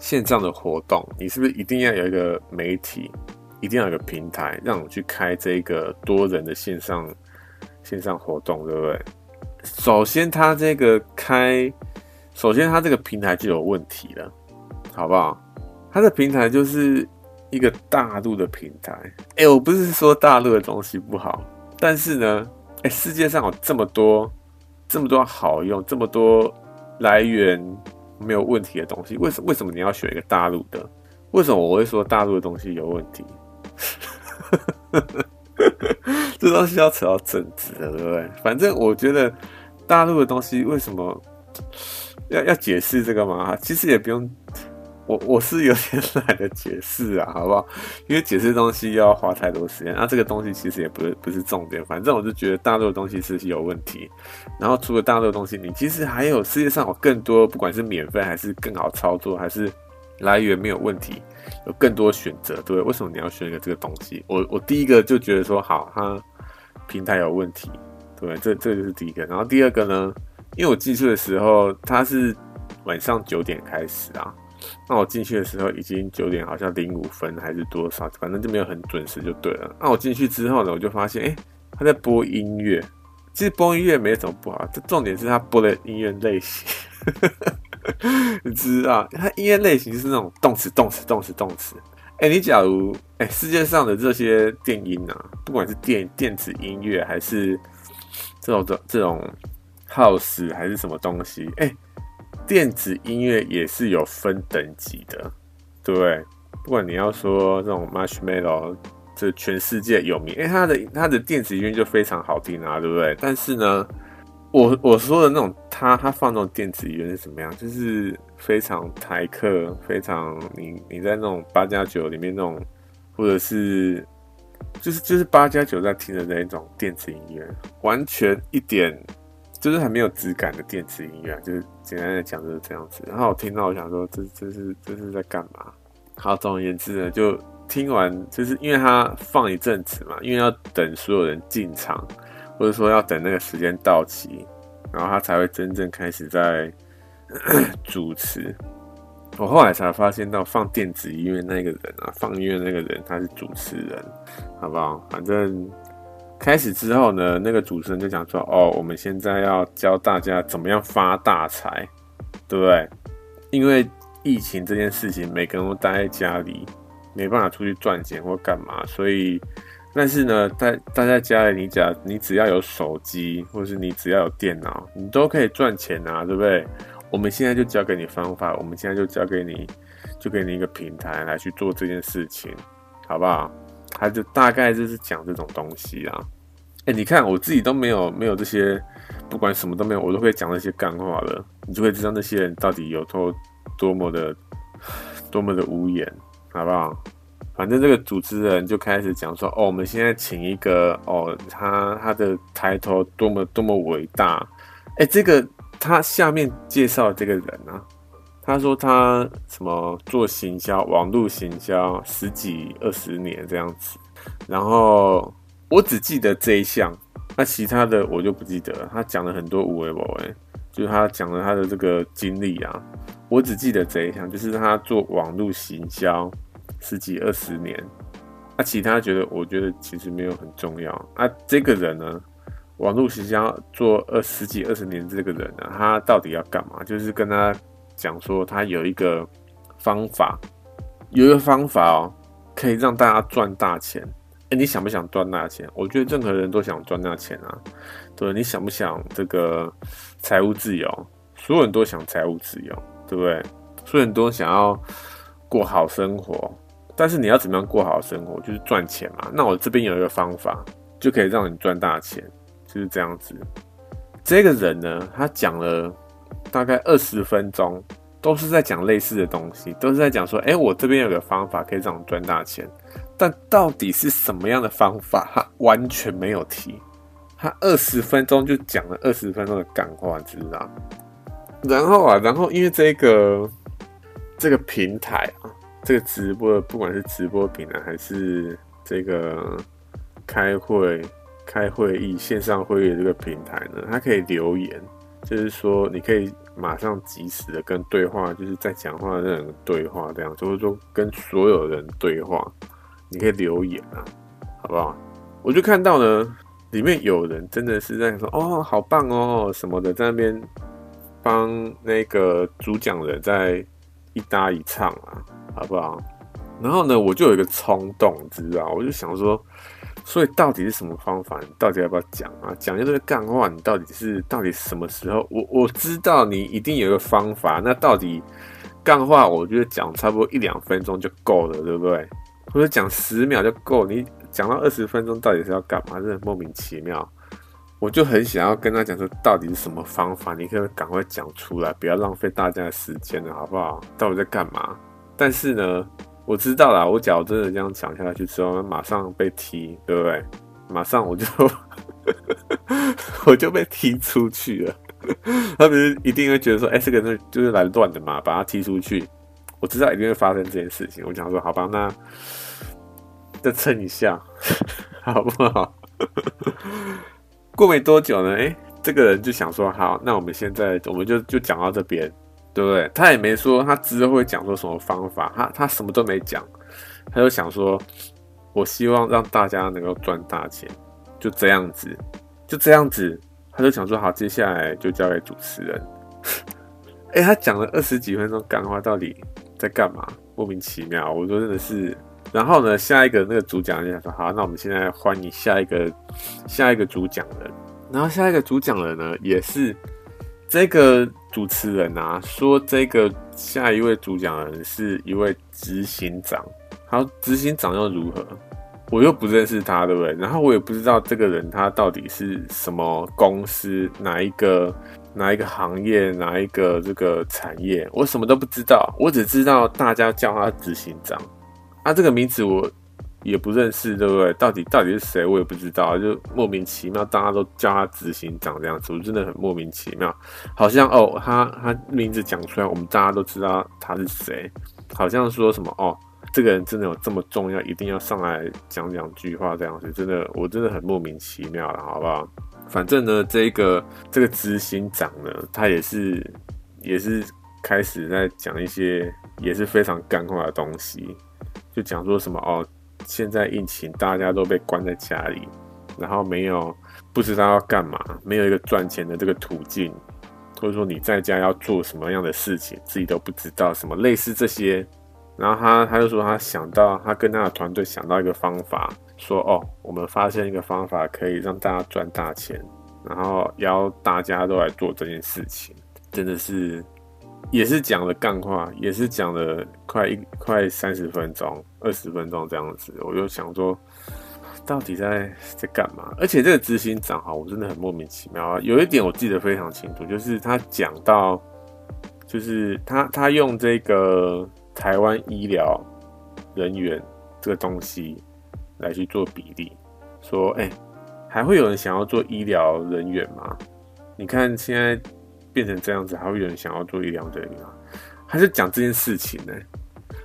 线上的活动，你是不是一定要有一个媒体，一定要有个平台，让我去开这个多人的线上线上活动，对不对？首先，它这个开，首先它这个平台就有问题了，好不好？它的平台就是一个大陆的平台。哎，我不是说大陆的东西不好，但是呢，哎，世界上有这么多这么多好用，这么多来源。没有问题的东西，为什为什么你要选一个大陆的？为什么我会说大陆的东西有问题？这东西要扯到政治了，对不对？反正我觉得大陆的东西为什么要要解释这个吗？其实也不用。我我是有点 懒得解释啊，好不好？因为解释东西又要花太多时间。那、这个东西其实也不是不是重点，反正我就觉得大陆的东西是有问题。然后除了大陆的东西，你其实还有世界上有更多，不管是免费还是更好操作，还是来源没有问题，有更多选择，对？为什么你要选一个这个东西？我我第一个就觉得说，好，它平台有问题，对？这这就是第一个。然后第二个呢，因为我进去的时候，它是晚上九点开始啊。那我进去的时候已经九点，好像零五分还是多少，反正就没有很准时就对了。那我进去之后呢，我就发现，哎、他在播音乐。其实播音乐没什么不好，这重点是他播的音乐类型。你知道，他音乐类型是那种动词、动词、动词、动词。哎，你假如，哎、世界上的这些电音啊，不管是电电子音乐，还是这种这这种 house，还是什么东西，哎、电子音乐也是有分等级的，对不对？不管你要说这种 Marshmallow，这全世界有名，因为他的他的电子音乐就非常好听啊，对不对？但是呢，我我说的那种他他放那种电子音乐是怎么样？就是非常台客，非常你你在那种八加九里面那种，或者是就是就是八加九在听的那一种电子音乐，完全一点。就是很没有质感的电子音乐，就是简单的讲就是这样子。然后我听到，我想说，这这是这是在干嘛？好，总而言之呢，就听完，就是因为他放一阵子嘛，因为要等所有人进场，或者说要等那个时间到期，然后他才会真正开始在主持。我后来才发现到，放电子音乐那个人啊，放音乐那个人他是主持人，好不好？反正。开始之后呢，那个主持人就讲说：“哦，我们现在要教大家怎么样发大财，对不对？因为疫情这件事情，每个人都待在家里，没办法出去赚钱或干嘛，所以，但是呢，待待在家里，你只要你只要有手机，或是你只要有电脑，你都可以赚钱啊，对不对？我们现在就教给你方法，我们现在就教给你，就给你一个平台来去做这件事情，好不好？”他就大概就是讲这种东西啊。哎，你看我自己都没有没有这些，不管什么都没有，我都会讲那些干话了，你就会知道那些人到底有多多么的多么的无言，好不好？反正这个主持人就开始讲说，哦，我们现在请一个，哦，他他的抬头多么多么伟大，哎，这个他下面介绍这个人啊，他说他什么做行销，网络行销十几二十年这样子，然后我只记得这一项，那其他的我就不记得了。他讲了很多无为无为，就是他讲了他的这个经历啊，我只记得这一项，就是他做网络行销。十几二十年，那、其他觉得，我觉得其实没有很重要。那，这个人呢，网络行销做二十几二十年，这个人呢，他到底要干嘛？就是跟他讲说，他有一个方法，有一个方法哦，可以让大家赚大钱。哎，你想不想赚大钱？我觉得任何人都想赚大钱啊。对，你想不想这个财务自由？所有人都想财务自由，对不对？所有人都想要过好生活。但是你要怎么样过好生活？就是赚钱嘛。那我这边有一个方法，就可以让你赚大钱，就是这样子。这个人呢，他讲了大概二十分钟，都是在讲类似的东西，都是在讲说，哎，我这边有个方法可以让你赚大钱。但到底是什么样的方法，他完全没有提。他二十分钟就讲了二十分钟的干话，知道？然后啊，然后因为这个这个平台啊。这个直播，不管是直播平台还是这个开会、开会议、线上会议这个平台呢，它可以留言，就是说你可以马上及时的跟对话，就是在讲话的那种对话，这样就是说跟所有人对话，你可以留言啊，好不好？我就看到呢，里面有人真的是在说哦，好棒哦什么的，在那边帮那个主讲人在一搭一唱啊。好不好？然后呢，我就有一个冲动，知道？我就想说，所以到底是什么方法？你到底要不要讲啊？讲一个干话，你到底是到底什么时候？我我知道你一定有一个方法，那到底干话，我觉得讲差不多一两分钟就够了，对不对？或者讲十秒就够？你讲到二十分钟，到底是要干嘛？真的莫名其妙。我就很想要跟他讲说，到底是什么方法？你可以赶快讲出来，不要浪费大家的时间了，好不好？到底在干嘛？但是呢，我知道啦，我假如真的这样讲下去之后，马上被踢，对不对？马上我就 我就被踢出去了。他不是一定会觉得说，哎、这个人就是来乱的嘛，把他踢出去。我知道一定会发生这件事情。我想说，好吧，那再撑一下，好不好？过没多久呢，哎、这个人就想说，好，那我们现在我们就就讲到这边。对不对？他也没说他之后会讲说什么方法，他他什么都没讲，他就想说，我希望让大家能够赚大钱，就这样子，就这样子，他就想说好，接下来就交给主持人。哎，他讲了二十几分钟干话，到底在干嘛？莫名其妙，我说真的是。然后呢，下一个那个主讲人就想说，好，那我们现在欢迎下一个下一个主讲人。然后下一个主讲人呢，也是这个。主持人啊，说这个下一位主讲人是一位执行长，好，执行长又如何？我又不认识他，对不对？然后我也不知道这个人他到底是什么公司，哪一个哪一个行业，哪一个这个产业，我什么都不知道，我只知道大家叫他执行长，啊，这个名字我。也不认识，对不对？到底到底是谁，我也不知道，就莫名其妙，大家都叫他执行长这样子，我真的很莫名其妙。好像哦，他他名字讲出来，我们大家都知道他是谁。好像说什么哦，这个人真的有这么重要，一定要上来讲两句话这样子，真的，我真的很莫名其妙了，好不好？反正呢，这个这个执行长呢，他也是也是开始在讲一些也是非常干话的东西，就讲说什么哦。现在疫情，大家都被关在家里，然后没有不知道要干嘛，没有一个赚钱的这个途径，或者说你在家要做什么样的事情，自己都不知道什么类似这些。然后他他就说他想到，他跟他的团队想到一个方法，说哦，我们发现一个方法可以让大家赚大钱，然后邀大家都来做这件事情，真的是也是讲了干话，也是讲了快一快三十分钟、二十分钟这样子。我就想说，到底在在干嘛？而且这个执行长哈，我真的很莫名其妙啊。有一点我记得非常清楚，就是他讲到，就是他他用这个台湾医疗人员这个东西来去做比例，说，哎、还会有人想要做医疗人员吗？你看现在。变成这样子，还会有人想要做医疗人员吗？还是讲这件事情呢？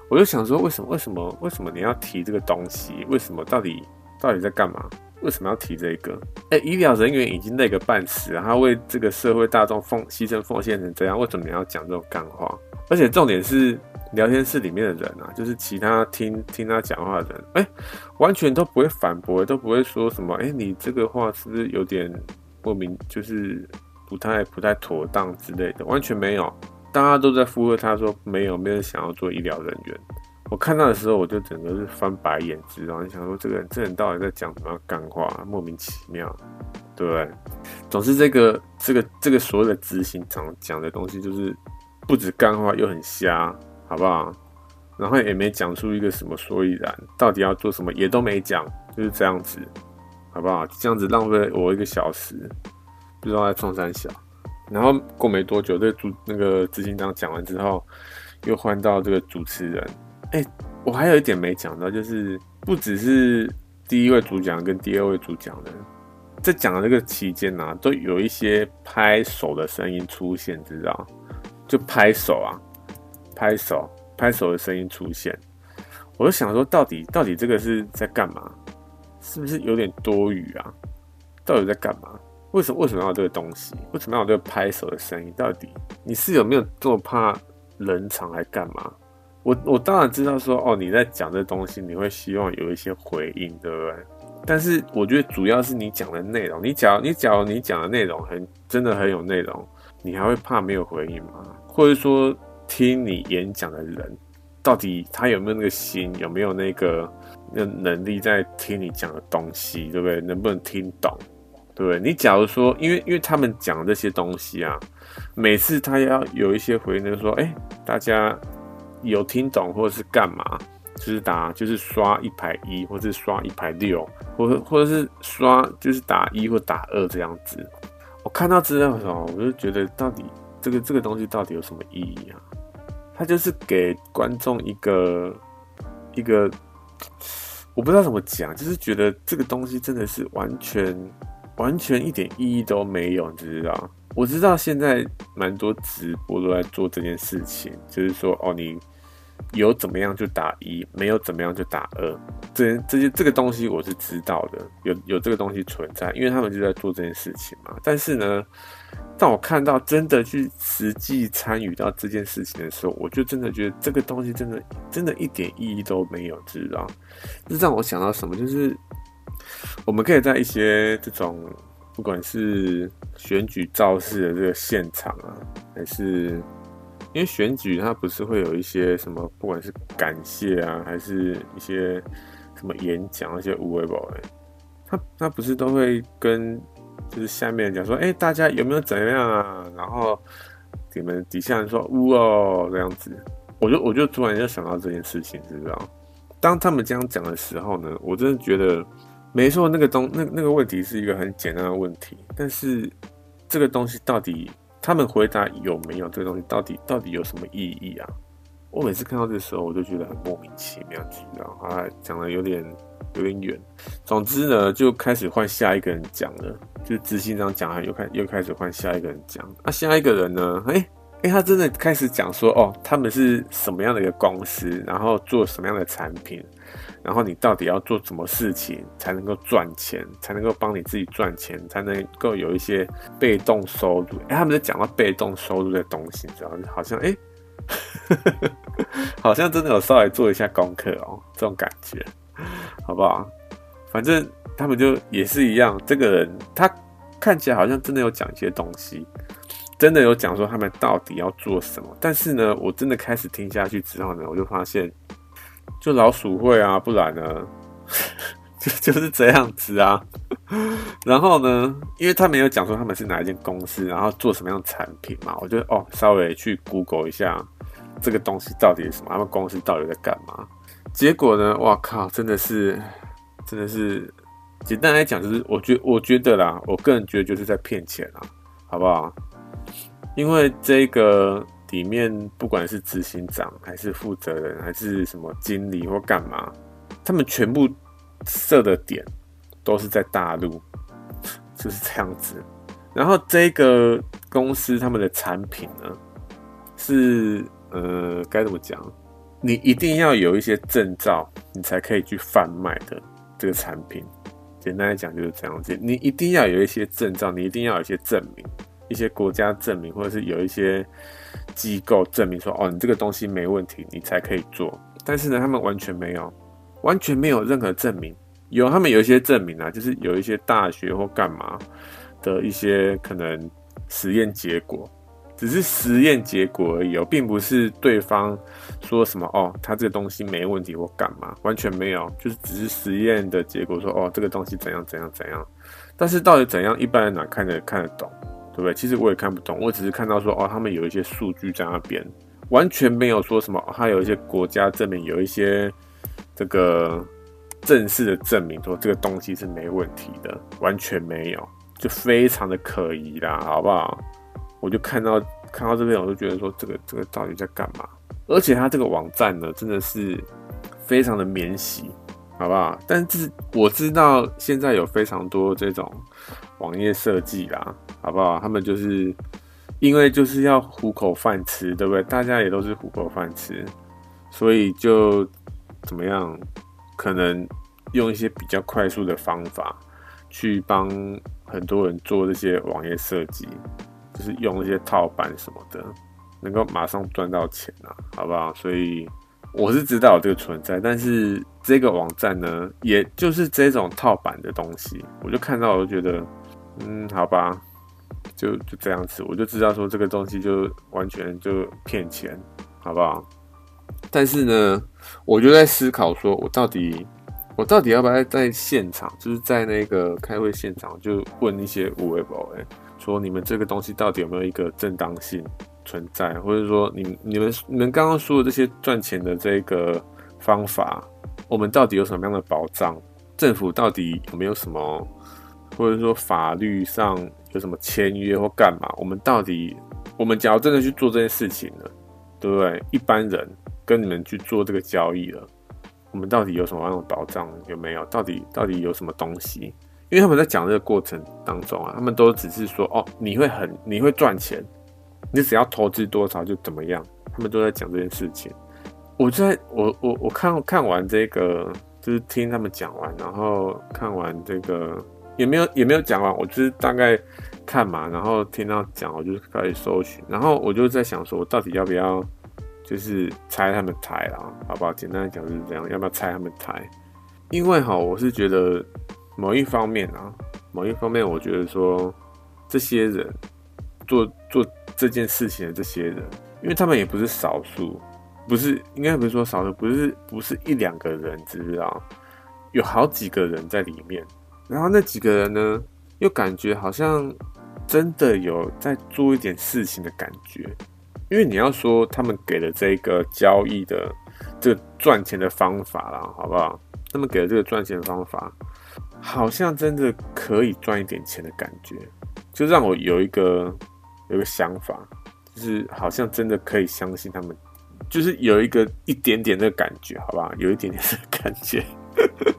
我就想说，为什么？为什么？为什么你要提这个东西？为什么？到底到底在干嘛？为什么要提这个？哎、医疗人员已经累个半死，他为这个社会大众奉牺牲奉献成这样，为什么你要讲这种干话？而且重点是，聊天室里面的人啊，就是其他听听他讲话的人，哎、完全都不会反驳，都不会说什么，哎、你这个话是不是有点莫名？就是。不太不太妥当之类的，完全没有，大家都在附和他说没有，没有人想要做医疗人员。我看到的时候，我就整个是翻白眼，知道？你想说这个人，这人到底在讲什么干话？莫名其妙，对不对？总之，这个这个这个所谓的执行长讲的东西，就是不止干话，又很瞎，好不好？然后也没讲出一个什么所以然，到底要做什么也都没讲，就是这样子，好不好？这样子浪费我一个小时。不知道在冲三小，然后过没多久，这主那个执行长讲完之后，又换到这个主持人。哎、我还有一点没讲到，就是不只是第一位主讲跟第二位主讲的，在讲的这个期间呢、都有一些拍手的声音出现，知道？就拍手啊，拍手，拍手的声音出现。我就想说，到底到底这个是在干嘛？是不是有点多余啊？到底在干嘛？为什么为什么要这个东西？为什么要这个拍手的声音？到底你是有没有这么怕冷场来干嘛？我我当然知道说哦，你在讲这东西，你会希望有一些回应，对不对？但是我觉得主要是你讲的内容。你假如你假如你讲的内容很真的很有内容，你还会怕没有回应吗？或者说听你演讲的人，到底他有没有那个心，有没有那个那能力在听你讲的东西，对不对？能不能听懂？对？你假如说，因为因为他们讲这些东西啊，每次他要有一些回应，说，哎，大家有听懂或者是干嘛？就是打，就是刷一排一，或是刷一排六，或者或者是刷，就是打一或打二这样子。我看到资料的时候，我就觉得，到底这个这个东西到底有什么意义啊？它就是给观众一个一个，我不知道怎么讲，就是觉得这个东西真的是完全。完全一点意义都没有，你知道？我知道现在蛮多直播都在做这件事情，就是说，哦，你有怎么样就打一，没有怎么样就打二，这这些这个东西我是知道的，有有这个东西存在，因为他们就在做这件事情嘛。但是呢，当我看到真的去实际参与到这件事情的时候，我就真的觉得这个东西真的真的一点意义都没有，知道？这让我想到什么？就是。我们可以在一些这种，不管是选举造势的这个现场啊，还是因为选举它不是会有一些什么，不管是感谢啊，还是一些什么演讲，一些无为宝哎，他他不是都会跟就是下面讲说，哎，大家有没有怎样啊？然后你们底下人说，呜哦这样子，我就我就突然就想到这件事情，知道？当他们这样讲的时候呢，我真的觉得。没错，那个东那那个问题是一个很简单的问题，但是这个东西到底他们回答有没有这个东西到底到底有什么意义啊？我每次看到这时候，我就觉得很莫名其妙，知道吗？啊，讲的有点有点远。总之呢，就开始换下一个人讲了，就执行长讲完，又开又开始换下一个人讲。那、下一个人呢？哎、欸、哎、他真的开始讲说，哦，他们是什么样的一个公司，然后做什么样的产品。然后你到底要做什么事情才能够赚钱，才能够帮你自己赚钱，才能够有一些被动收入？哎，他们在讲到被动收入的东西，你知道？好像哎，好像真的有稍微做一下功课哦，这种感觉，好不好？反正他们就也是一样，这个人他看起来好像真的有讲一些东西，真的有讲说他们到底要做什么。但是呢，我真的开始听下去之后呢，我就发现。就老鼠会啊，不然呢，就就是这样子啊。然后呢，因为他没有讲说他们是哪一间公司，然后做什么样的产品嘛，我就哦稍微去 Google 一下这个东西到底是什么，他们公司到底在干嘛。结果呢，哇靠，真的是，真的是，简单来讲就是，我觉我觉得啦，我个人觉得就是在骗钱啊，好不好？因为这个里面不管是执行长还是负责人还是什么经理或干嘛，他们全部设的点。都是在大陆，就是这样子。然后这个公司他们的产品呢，是呃该怎么讲？你一定要有一些证照，你才可以去贩卖的这个产品。简单来讲就是这样子，你一定要有一些证照，你一定要有一些证明，一些国家证明，或者是有一些机构证明说，哦，你这个东西没问题，你才可以做。但是呢，他们完全没有，完全没有任何证明。有，他们有一些证明啊，就是有一些大学或干嘛的一些可能实验结果，只是实验结果而已哦，并不是对方说什么哦，他这个东西没问题或干嘛，完全没有，就是只是实验的结果说哦，这个东西怎样怎样怎样，但是到底怎样，一般人哪看得看得懂，对不对？其实我也看不懂，我只是看到说哦，他们有一些数据在那边，完全没有说什么，他有一些国家证明，有一些这个。正式的证明说这个东西是没问题的，完全没有，就非常的可疑啦，好不好？我就看到看到这边，我就觉得说这个这个到底在干嘛？而且他这个网站呢，真的是非常的免洗，好不好？但是我知道现在有非常多这种网页设计啦，好不好？他们就是因为就是要糊口饭吃，对不对？大家也都是糊口饭吃，所以就怎么样？可能用一些比较快速的方法去帮很多人做这些网页设计，就是用一些套版什么的，能够马上赚到钱啊，好不好？所以我是知道这个存在，但是这个网站呢，也就是这种套版的东西，我就看到我就觉得，嗯，好吧，就就这样子，我就知道说这个东西就完全就骗钱，好不好？但是呢，我就在思考，说我到底，我到底要不要在现场，就是在那个开会现场，就问一些有的没的，说你们这个东西到底有没有一个正当性存在，或者说你你们你们刚刚说的这些赚钱的这个方法，我们到底有什么样的保障？政府到底有没有什么，或者说法律上有什么签约或干嘛？我们到底，我们假如真的去做这件事情了，对不对？一般人。跟你们去做这个交易了，我们到底有什么样的保障？有没有？到底到底有什么东西？因为他们在讲这个过程当中啊，他们都只是说哦，你会很你会赚钱，你只要投资多少就怎么样。他们都在讲这件事情。我在我我我看看完这个，就是听他们讲完，然后看完这个也没有也没有讲完，我就是大概看嘛，然后听到讲，我就开始搜寻，然后我就在想说，我到底要不要？就是拆他们台啦，好不好？简单讲就是这样，要不要拆他们台？因为哈，我是觉得某一方面啊，某一方面，我觉得说这些人做做这件事情的这些人，因为他们也不是少数，不是应该不是说少数，不是不是一两个人，知不知道？有好几个人在里面，然后那几个人呢，又感觉好像真的有在做一点事情的感觉。因为你要说他们给了这个交易的这个赚钱的方法啦，好不好？他们给了这个赚钱的方法，好像真的可以赚一点钱的感觉，就让我有一个有一个想法，就是好像真的可以相信他们，就是有一个一点点的感觉，好不好？有一点点的感觉，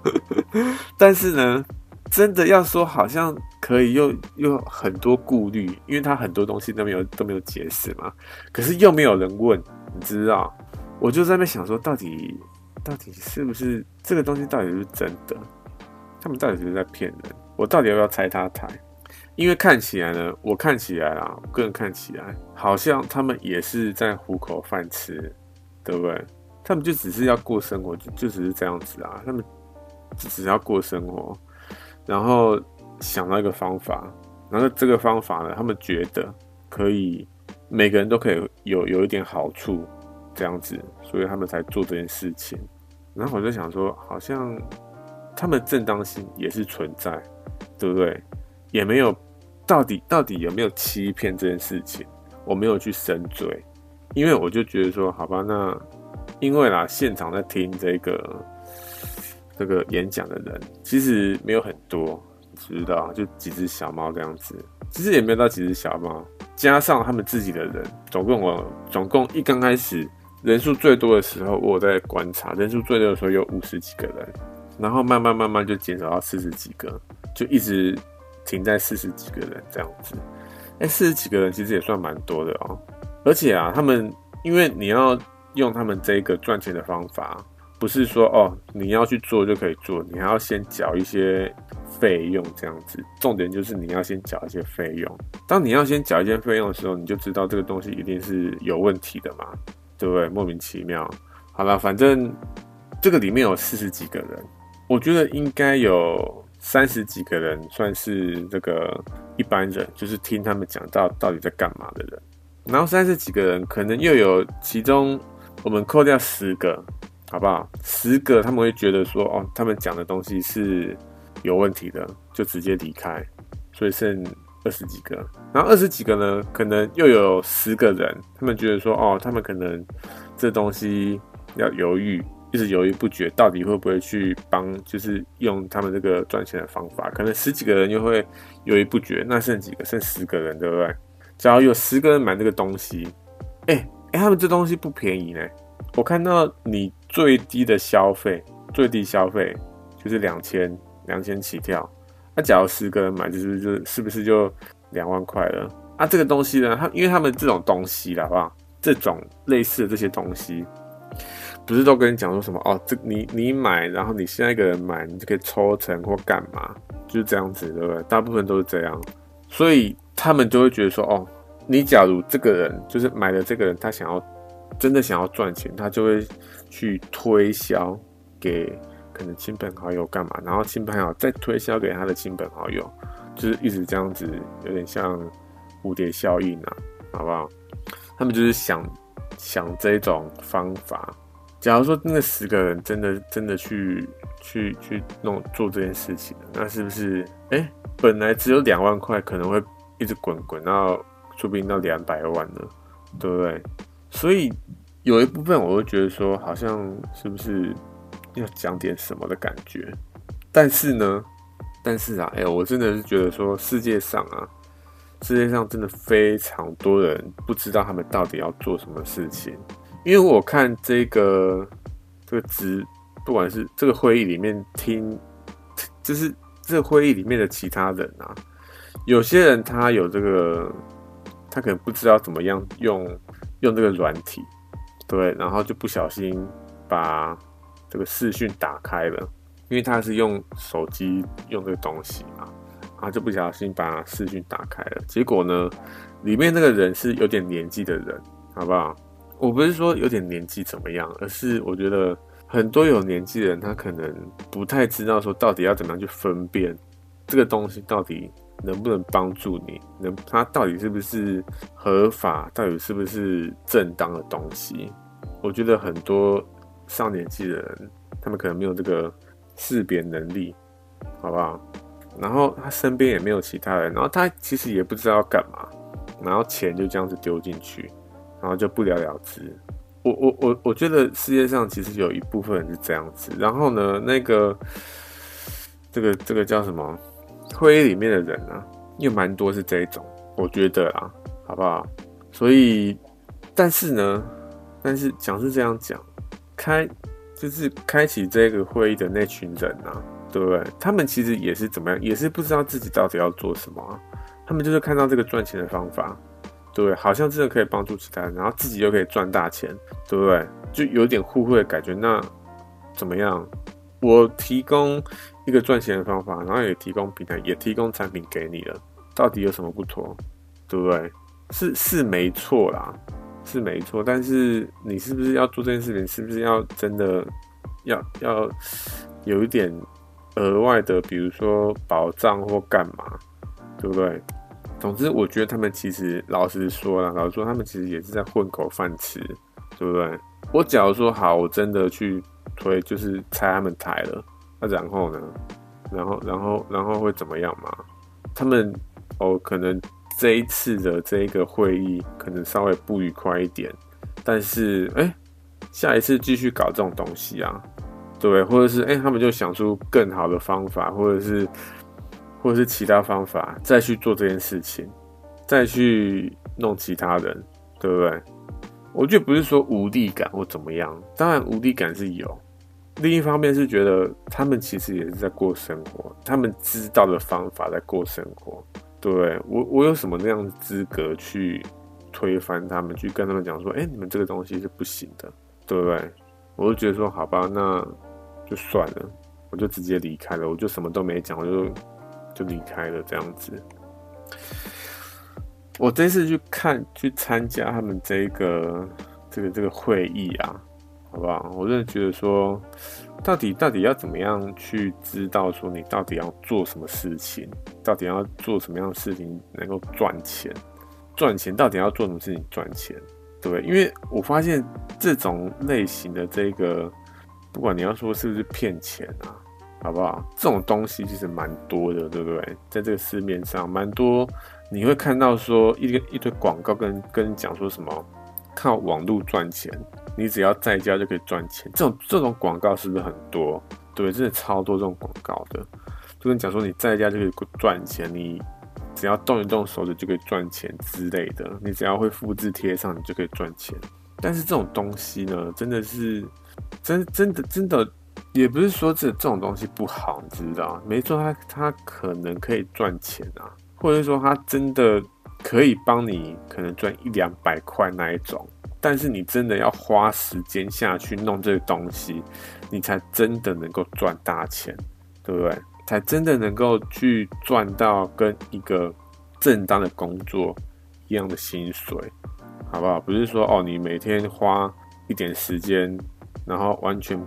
但是呢。真的要说，好像可以又又很多顾虑，因为他很多东西都没有都没有解释嘛。可是又没有人问，你知道？我就在那想说，到底到底是不是这个东西到底是真的？他们到底是不是在骗人？我到底要不要拆他台？因为看起来呢，我看起来啊，我个人看起来好像他们也是在糊口饭吃，对不对？他们就只是要过生活，就就只是这样子啊。他们只是要过生活。然后想到一个方法，然后这个方法呢，他们觉得可以每个人都可以有有一点好处，这样子，所以他们才做这件事情。然后我就想说，好像他们正当性也是存在，对不对？也没有到底到底有没有欺骗这件事情，我没有去深追，因为我就觉得说，好吧，那因为啦，现场在听这个这个演讲的人其实没有很多，知道就几只小猫这样子，其实也没有到几只小猫，加上他们自己的人，总共我总共一刚开始人数最多的时候，我在观察人数最多的时候有五十几个人，然后慢慢慢慢就减少到四十几个，就一直。停在四十几个人这样子，哎，四十几个人其实也算蛮多的哦。而且啊，他们因为你要用他们这个赚钱的方法，不是说哦你要去做就可以做，你还要先缴一些费用这样子。重点就是你要先缴一些费用。当你要先缴一些费用的时候，你就知道这个东西一定是有问题的嘛，对不对？莫名其妙。好了，反正这个里面有四十几个人，我觉得应该有。三十几个人算是这个一般人，就是听他们讲到到底在干嘛的人。然后三十几个人，可能又有其中我们扣掉十个，好不好？十个他们会觉得说，哦，他们讲的东西是有问题的，就直接离开。所以剩二十几个。然后二十几个呢，可能又有十个人，他们觉得说，哦，他们可能这东西要犹豫。一直犹豫不决，到底会不会去帮？就是用他们这个赚钱的方法，可能十几个人又会犹豫不决。那剩几个？剩十个人，对不对？只要有十个人买这个东西，哎、哎、他们这东西不便宜呢。我看到你最低的消费，最低消费就是两千，两千起跳。那假如十个人买，就是就是不是就两万块了？啊，这个东西呢，他因为他们这种东西啦，好不好？这种类似的这些东西。不是都跟你讲说什么哦？这你你买，然后你下一个人买，你就可以抽成或干嘛，就是这样子，对不对？大部分都是这样，所以他们就会觉得说，哦，你假如这个人就是买的这个人，他想要真的想要赚钱，他就会去推销给可能亲朋好友干嘛，然后亲朋好友再推销给他的亲朋好友，就是一直这样子，有点像蝴蝶效应啊，好不好？他们就是想想这种方法。假如说那十个人真的真的去去去弄做这件事情，那是不是哎、本来只有两万块，可能会一直滚滚到说不定到两百万呢，对不对？所以有一部分我会觉得说，好像是不是要讲点什么的感觉？但是呢，但是啊，哎、欸，我真的是觉得说，世界上啊，世界上真的非常多人不知道他们到底要做什么事情。因为我看这个这个职，不管是这个会议里面听，就是这个会议里面的其他人啊，有些人他有这个，他可能不知道怎么样用用这个软体，对，然后就不小心把这个视讯打开了，因为他是用手机用这个东西嘛，然后就不小心把视讯打开了，结果呢，里面那个人是有点年纪的人，好不好？我不是说有点年纪怎么样，而是我觉得很多有年纪的人，他可能不太知道说到底要怎么样去分辨这个东西到底能不能帮助你，能它到底是不是合法，到底是不是正当的东西。我觉得很多上年纪的人，他们可能没有这个识别能力，好不好？然后他身边也没有其他人，然后他其实也不知道要干嘛，然后钱就这样子丢进去。然后就不了了之。我我我我觉得世界上其实有一部分人是这样子。然后呢，那个这个这个叫什么？会议里面的人啊，又蛮多是这种。我觉得啊，好不好？所以，但是呢，但是讲是这样讲，开就是开启这个会议的那群人啊，对不对？他们其实也是怎么样，也是不知道自己到底要做什么啊。他们就是看到这个赚钱的方法。对，好像真的可以帮助其他人，然后自己又可以赚大钱，对不对？就有点互惠的感觉。那怎么样？我提供一个赚钱的方法，然后也提供平台，也提供产品给你了，到底有什么不妥？对不对？是是没错啦，是没错。但是你是不是要做这件事情？是不是要真的要要有一点额外的，比如说保障或干嘛？对不对？总之，我觉得他们其实老实说了，老实说，他们其实也是在混口饭吃，对不对？我假如说好，我真的去推，就是拆他们台了，那然后呢？然后然后然后会怎么样嘛？他们哦，可能这一次的这一个会议可能稍微不愉快一点，但是哎，下一次继续搞这种东西啊，对，或者是哎，他们就想出更好的方法，或者是或者是其他方法再去做这件事情，再去弄其他人，对不对？我觉得不是说无力感或怎么样，当然无力感是有。另一方面是觉得他们其实也是在过生活，他们知道的方法在过生活，对？我我有什么那样的资格去推翻他们，去跟他们讲说，哎，你们这个东西是不行的，对不对？我就觉得说，好吧，那就算了，我就直接离开了，我就什么都没讲，我就就离开了这样子。我这次去看去参加他们这个这个这个会议啊。好不好？我真的觉得说，到底到底要怎么样去知道说你到底要做什么事情，到底要做什么样的事情能够赚钱？赚钱到底要做什么事情赚钱？对不对？因为我发现这种类型的这个，不管你要说是不是骗钱啊，好不好？这种东西其实蛮多的，对不对？在这个市面上蛮多，你会看到说一个一堆广告跟跟你讲说什么靠网络赚钱。你只要在家就可以赚钱，这种这种广告是不是很多？对，真的超多这种广告的，就跟讲说你在家就可以赚钱，你只要动一动手指就可以赚钱之类的，你只要会复制贴上，你就可以赚钱。但是这种东西呢，真的是真真的真的，也不是说这这种东西不好，你知道？没错，它它可能可以赚钱啊，或者说它真的可以帮你可能赚一两百块那一种。但是你真的要花时间下去弄这个东西，你才真的能够赚大钱，对不对？才真的能够去赚到跟一个正当的工作一样的薪水，好不好？不是说哦，你每天花一点时间，然后完全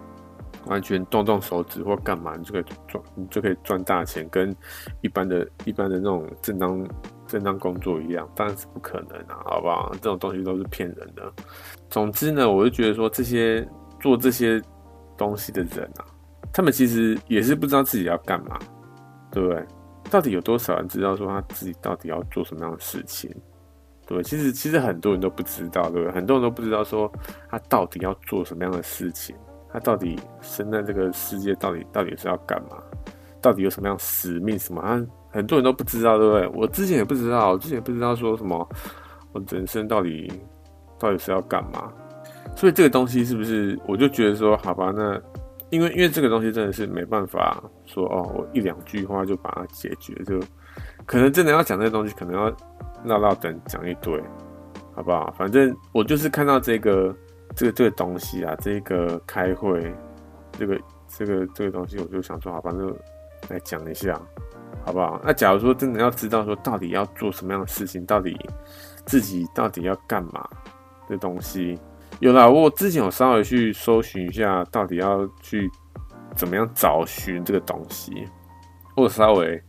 完全动动手指或干嘛，你就可以赚，你就可以赚大钱，跟一般的一般的那种正当。正当工作一样，当然是不可能啊，好不好？这种东西都是骗人的。总之呢，我就觉得说，这些做这些东西的人啊，他们其实也是不知道自己要干嘛，对不对？到底有多少人知道说他自己到底要做什么样的事情？对，其实其实很多人都不知道，对不对？很多人都不知道说他到底要做什么样的事情，他到底生在这个世界到底到底是要干嘛？到底有什么样使命？什么？很多人都不知道，对不对？我之前也不知道，我之前也不知道说什么，我人生到底到底是要干嘛？所以这个东西是不是？我就觉得说，好吧，那因为因为这个东西真的是没办法说哦，我一两句话就把它解决，就可能真的要讲这个东西，可能要唠唠等讲一堆，好不好？反正我就是看到这个这个这个东西啊，这个开会，这个这个这个东西，我就想说，好吧，那来讲一下。好不好？那假如说真的要知道说到底要做什么样的事情，到底自己到底要干嘛的东西，有啦，我之前有稍微去搜寻一下，到底要去怎么样找寻这个东西，或稍微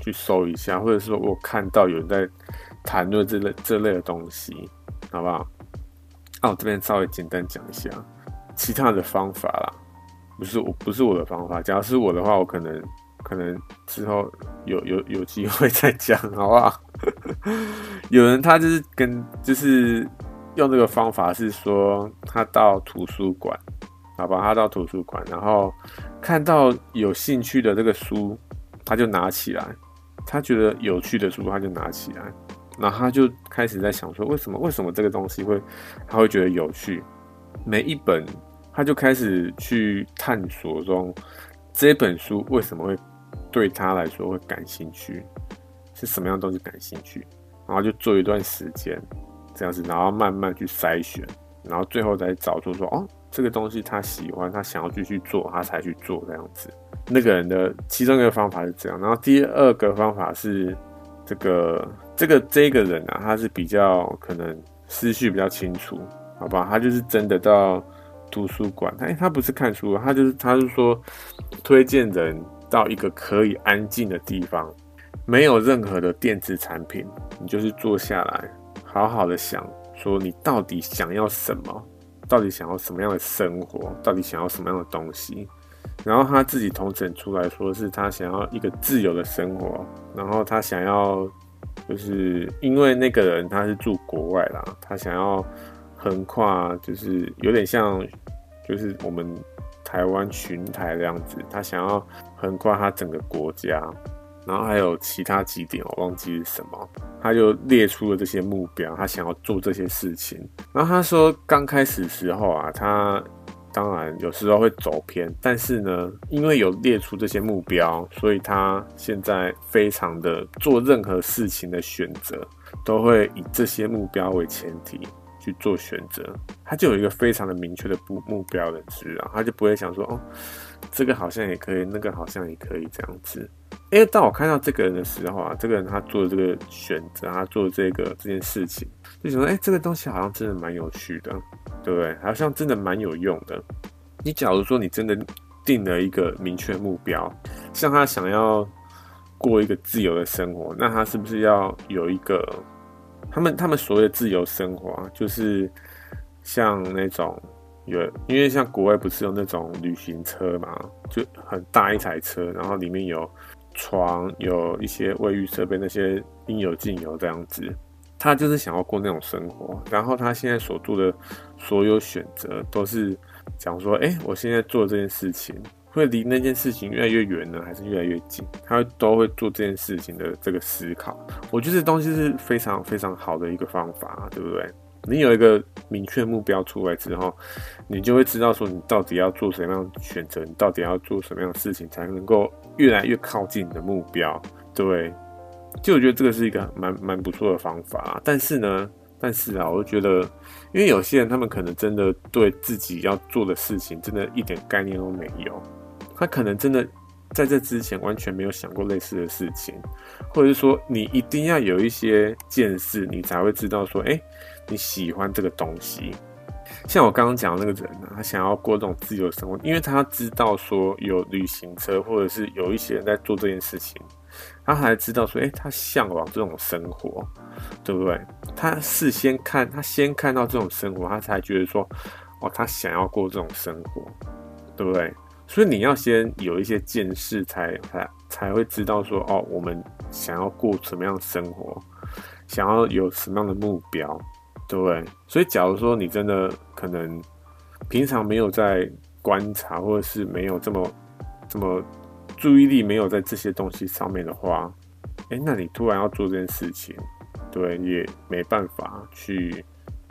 去搜一下，或者说我看到有人在谈论这类这类的东西，好不好？那我这边稍微简单讲一下其他的方法啦，不是我不是我的方法，假如是我的话，我可能。可能之后有有有机会再讲，好不好？有人他就是跟就是用这个方法，是说他到图书馆，好吧？他到图书馆，然后看到有兴趣的这个书，他就拿起来；他觉得有趣的书，他就拿起来，然后他就开始在想说，为什么为什么这个东西会他会觉得有趣？每一本他就开始去探索中。这本书为什么会对他来说会感兴趣？是什么样东西感兴趣？然后就做一段时间这样子，然后慢慢去筛选，然后最后再找出说哦，这个东西他喜欢，他想要继续做，他才去做这样子。那个人的其中一个方法是这样，然后第二个方法是这个这个这个人啊，他是比较可能思绪比较清楚，好吧？他就是真的到。图书馆，他他不是看书，他就是他是说推荐人到一个可以安静的地方，没有任何的电子产品，你就是坐下来，好好的想说你到底想要什么，到底想要什么样的生活，到底想要什么样的东西，然后他自己同整出来说是他想要一个自由的生活，然后他想要就是因为那个人他是住国外啦，他想要横跨，就是有点像就是我们台湾巡台这样子，他想要横跨他整个国家。然后还有其他几点，我忘记是什么，他就列出了这些目标，他想要做这些事情。然后他说，刚开始时候啊，他当然有时候会走偏，但是呢，因为有列出这些目标，所以他现在非常的做任何事情的选择，都会以这些目标为前提去做选择。他就有一个非常的明确的目目标的知啊，他就不会想说，哦，这个好像也可以，那个好像也可以这样子。因为当我看到这个人的时候啊，这个人他做这个选择，他做这个这件事情，就想说，哎，这个东西好像真的蛮有趣的，对不对？好像真的蛮有用的。你假如说你真的定了一个明确目标，像他想要过一个自由的生活，那他是不是要有一个他们他们所谓的自由生活啊，就是像那种有，因为像国外不是有那种旅行车嘛，就很大一台车，然后里面有。床有一些卫浴设备，那些应有尽有这样子。他就是想要过那种生活，然后他现在所做的所有选择都是讲说：哎、我现在做这件事情会离那件事情越来越远呢，还是越来越近？他都会做这件事情的这个思考。我觉得这东西是非常非常好的一个方法，对不对？你有一个明确目标出来之后，你就会知道说你到底要做什么样的选择，你到底要做什么样的事情才能够越来越靠近你的目标，对。就我觉得这个是一个蛮蛮不错的方法。但是呢，但是啊，我就觉得，因为有些人他们可能真的对自己要做的事情真的一点概念都没有，他可能真的在这之前完全没有想过类似的事情，或者是说你一定要有一些见识，你才会知道说，哎。你喜欢这个东西，像我刚刚讲的那个人呢，他想要过这种自由生活，因为他知道说有旅行车，或者是有一些人在做这件事情，他还知道说，诶，他向往这种生活，对不对？他事先看，他先看到这种生活，他才觉得说，哦，他想要过这种生活，对不对？所以你要先有一些见识才，才才会知道说，哦，我们想要过什么样的生活，想要有什么样的目标。对，所以假如说你真的可能平常没有在观察，或者是没有这么这么注意力没有在这些东西上面的话，哎，那你突然要做这件事情，对，也没办法去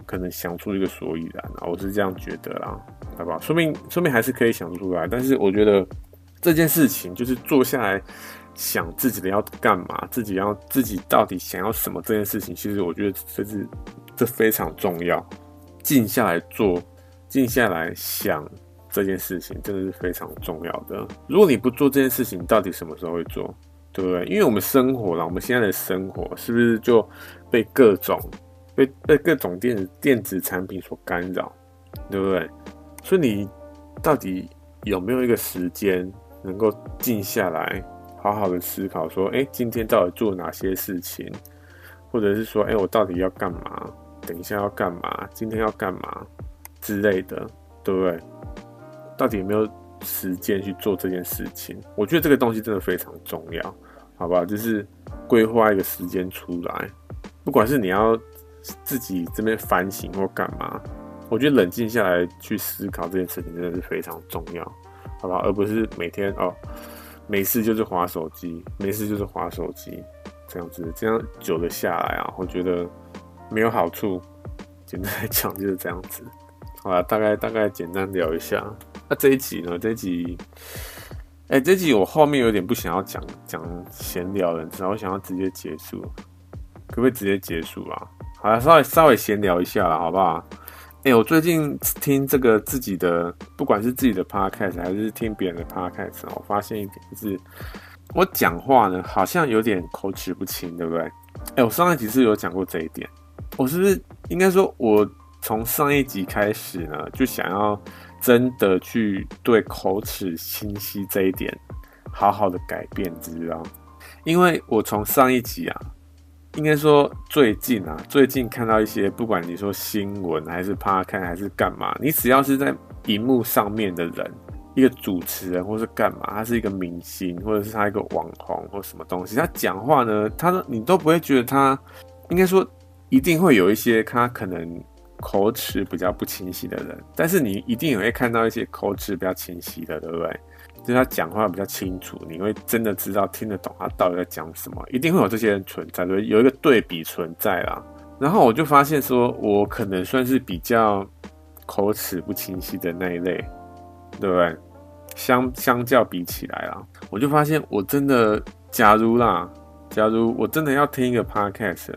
可能想出一个所以然啊，我是这样觉得啦，好不好？说明说明还是可以想出来，但是我觉得这件事情就是坐下来想自己的要干嘛，自己要自己到底想要什么这件事情，其实我觉得这是。这非常重要，静下来做，静下来想这件事情，真的是非常重要的。如果你不做这件事情，到底什么时候会做？对不对？因为我们生活了，我们现在的生活是不是就被各种被被各种电子电子产品所干扰？对不对？所以你到底有没有一个时间能够静下来，好好的思考说，哎，今天到底做哪些事情？或者是说，哎，我到底要干嘛？等一下要干嘛？今天要干嘛之类的，对不对？到底有没有时间去做这件事情？我觉得这个东西真的非常重要，好不好？就是规划一个时间出来，不管是你要自己这边反省或干嘛，我觉得冷静下来去思考这件事情真的是非常重要，好不好？而不是每天哦，没事就是划手机，没事就是划手机，这样子，这样久了下来啊，我觉得。没有好处，简单来讲就是这样子。好了，大概大概简单聊一下。那这一集呢？这一集，哎、这一集我后面有点不想要讲讲闲聊了，然后想要直接结束，可不可以直接结束啊？好了，稍微稍微闲聊一下了，好不好？哎、我最近听这个自己的，不管是自己的 podcast 还是听别人的 podcast，我发现一点就是，我讲话呢好像有点口齿不清，对不对？哎、我上一集是有讲过这一点。我是不是应该说，我从上一集开始呢，就想要真的去对口齿清晰这一点好好的改变，知道？因为我从上一集啊，应该说最近啊，最近看到一些，不管你说新闻还是 Podcast 还是干嘛，你只要是在荧幕上面的人，一个主持人，或是干嘛，他是一个明星，或者是他一个网红或什么东西，他讲话呢，他你都不会觉得他，应该说一定会有一些他可能口齿比较不清晰的人，但是你一定也会看到一些口齿比较清晰的，对不对？就是他讲话比较清楚，你会真的知道听得懂他到底在讲什么，一定会有这些人存在，对，有一个对比存在啦。然后我就发现说，我可能算是比较口齿不清晰的那一类，对不对？相相较比起来啦，我就发现我真的，假如啦，假如我真的要听一个 podcast，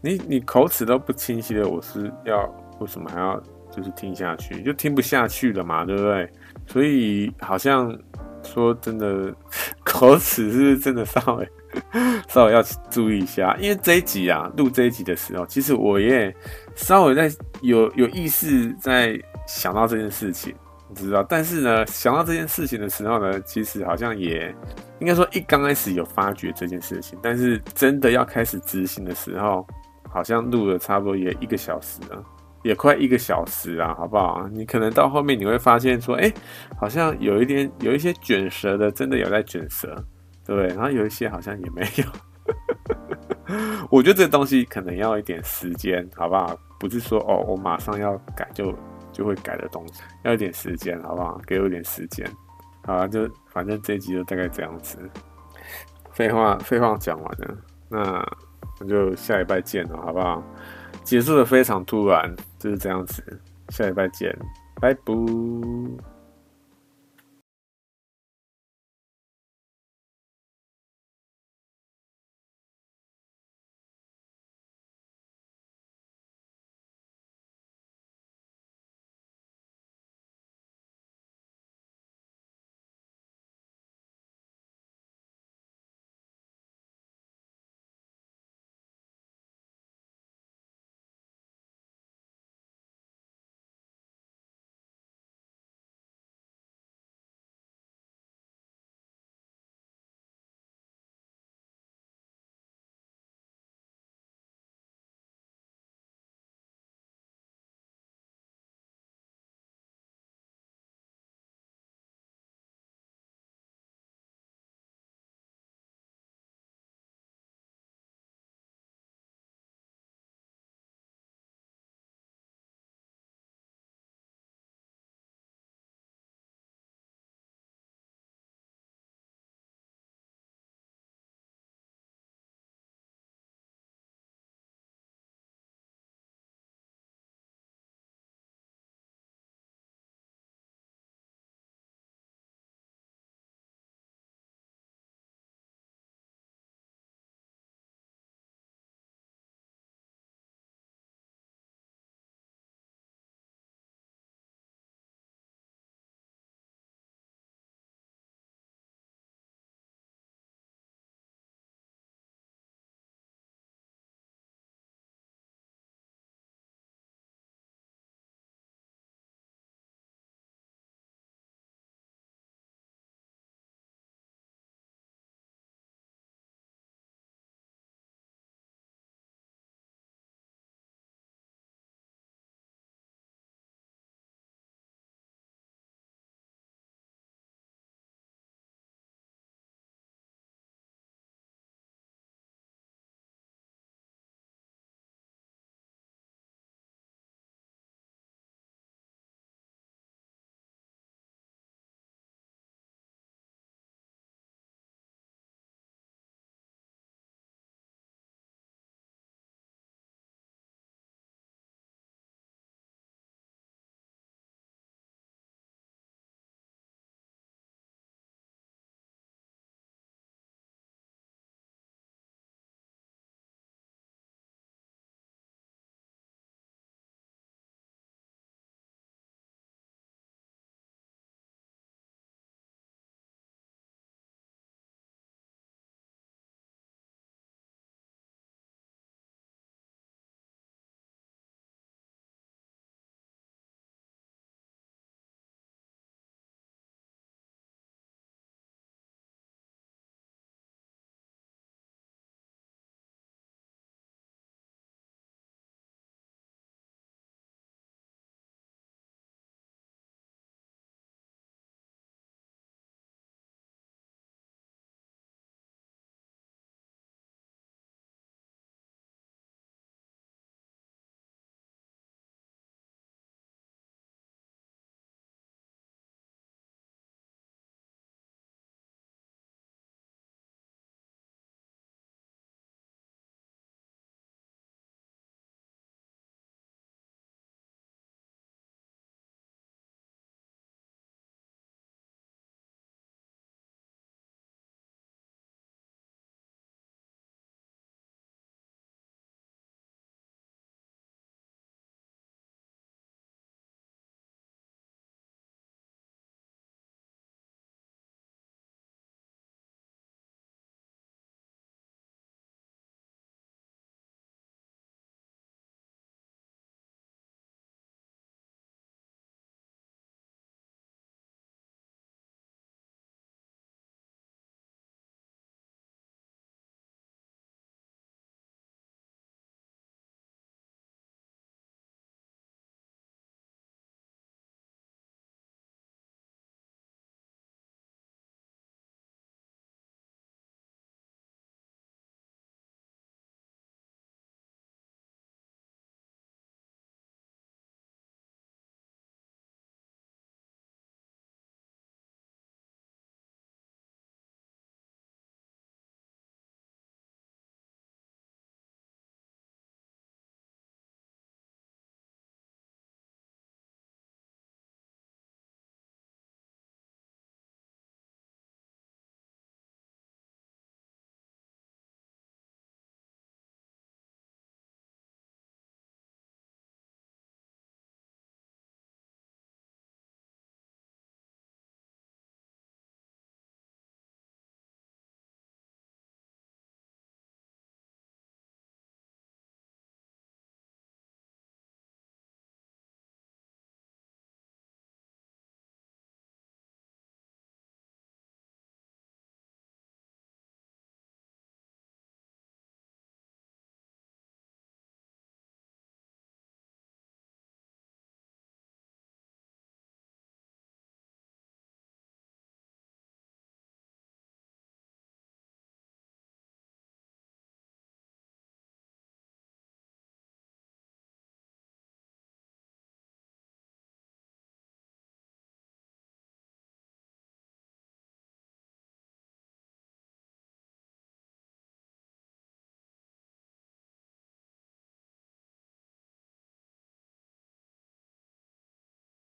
你你口齿都不清晰的，我是要为什么还要就是听下去？就听不下去了嘛，对不对？所以好像说真的，口齿是真的稍微 稍微要注意一下，因为这一集啊，录这一集的时候，其实我也稍微在有有意识在想到这件事情，你知道？但是呢，想到这件事情的时候呢，其实好像也应该说一刚开始有发觉这件事情，但是真的要开始执行的时候，好像录了差不多也一个小时了。也快一个小时啊，好不好？你可能到后面你会发现说，哎、好像有一点有一些卷舌的，真的有在卷舌，对不对？然后有一些好像也没有。我觉得这东西可能要一点时间，好不好？不是说哦，我马上要改就就会改的东西，要一点时间，好不好？给我一点时间。好啊，就反正这一集就大概这样子。废话废话讲完了，那那就下礼拜见了，好不好？结束的非常突然，就是这样子。下礼拜见，拜拜。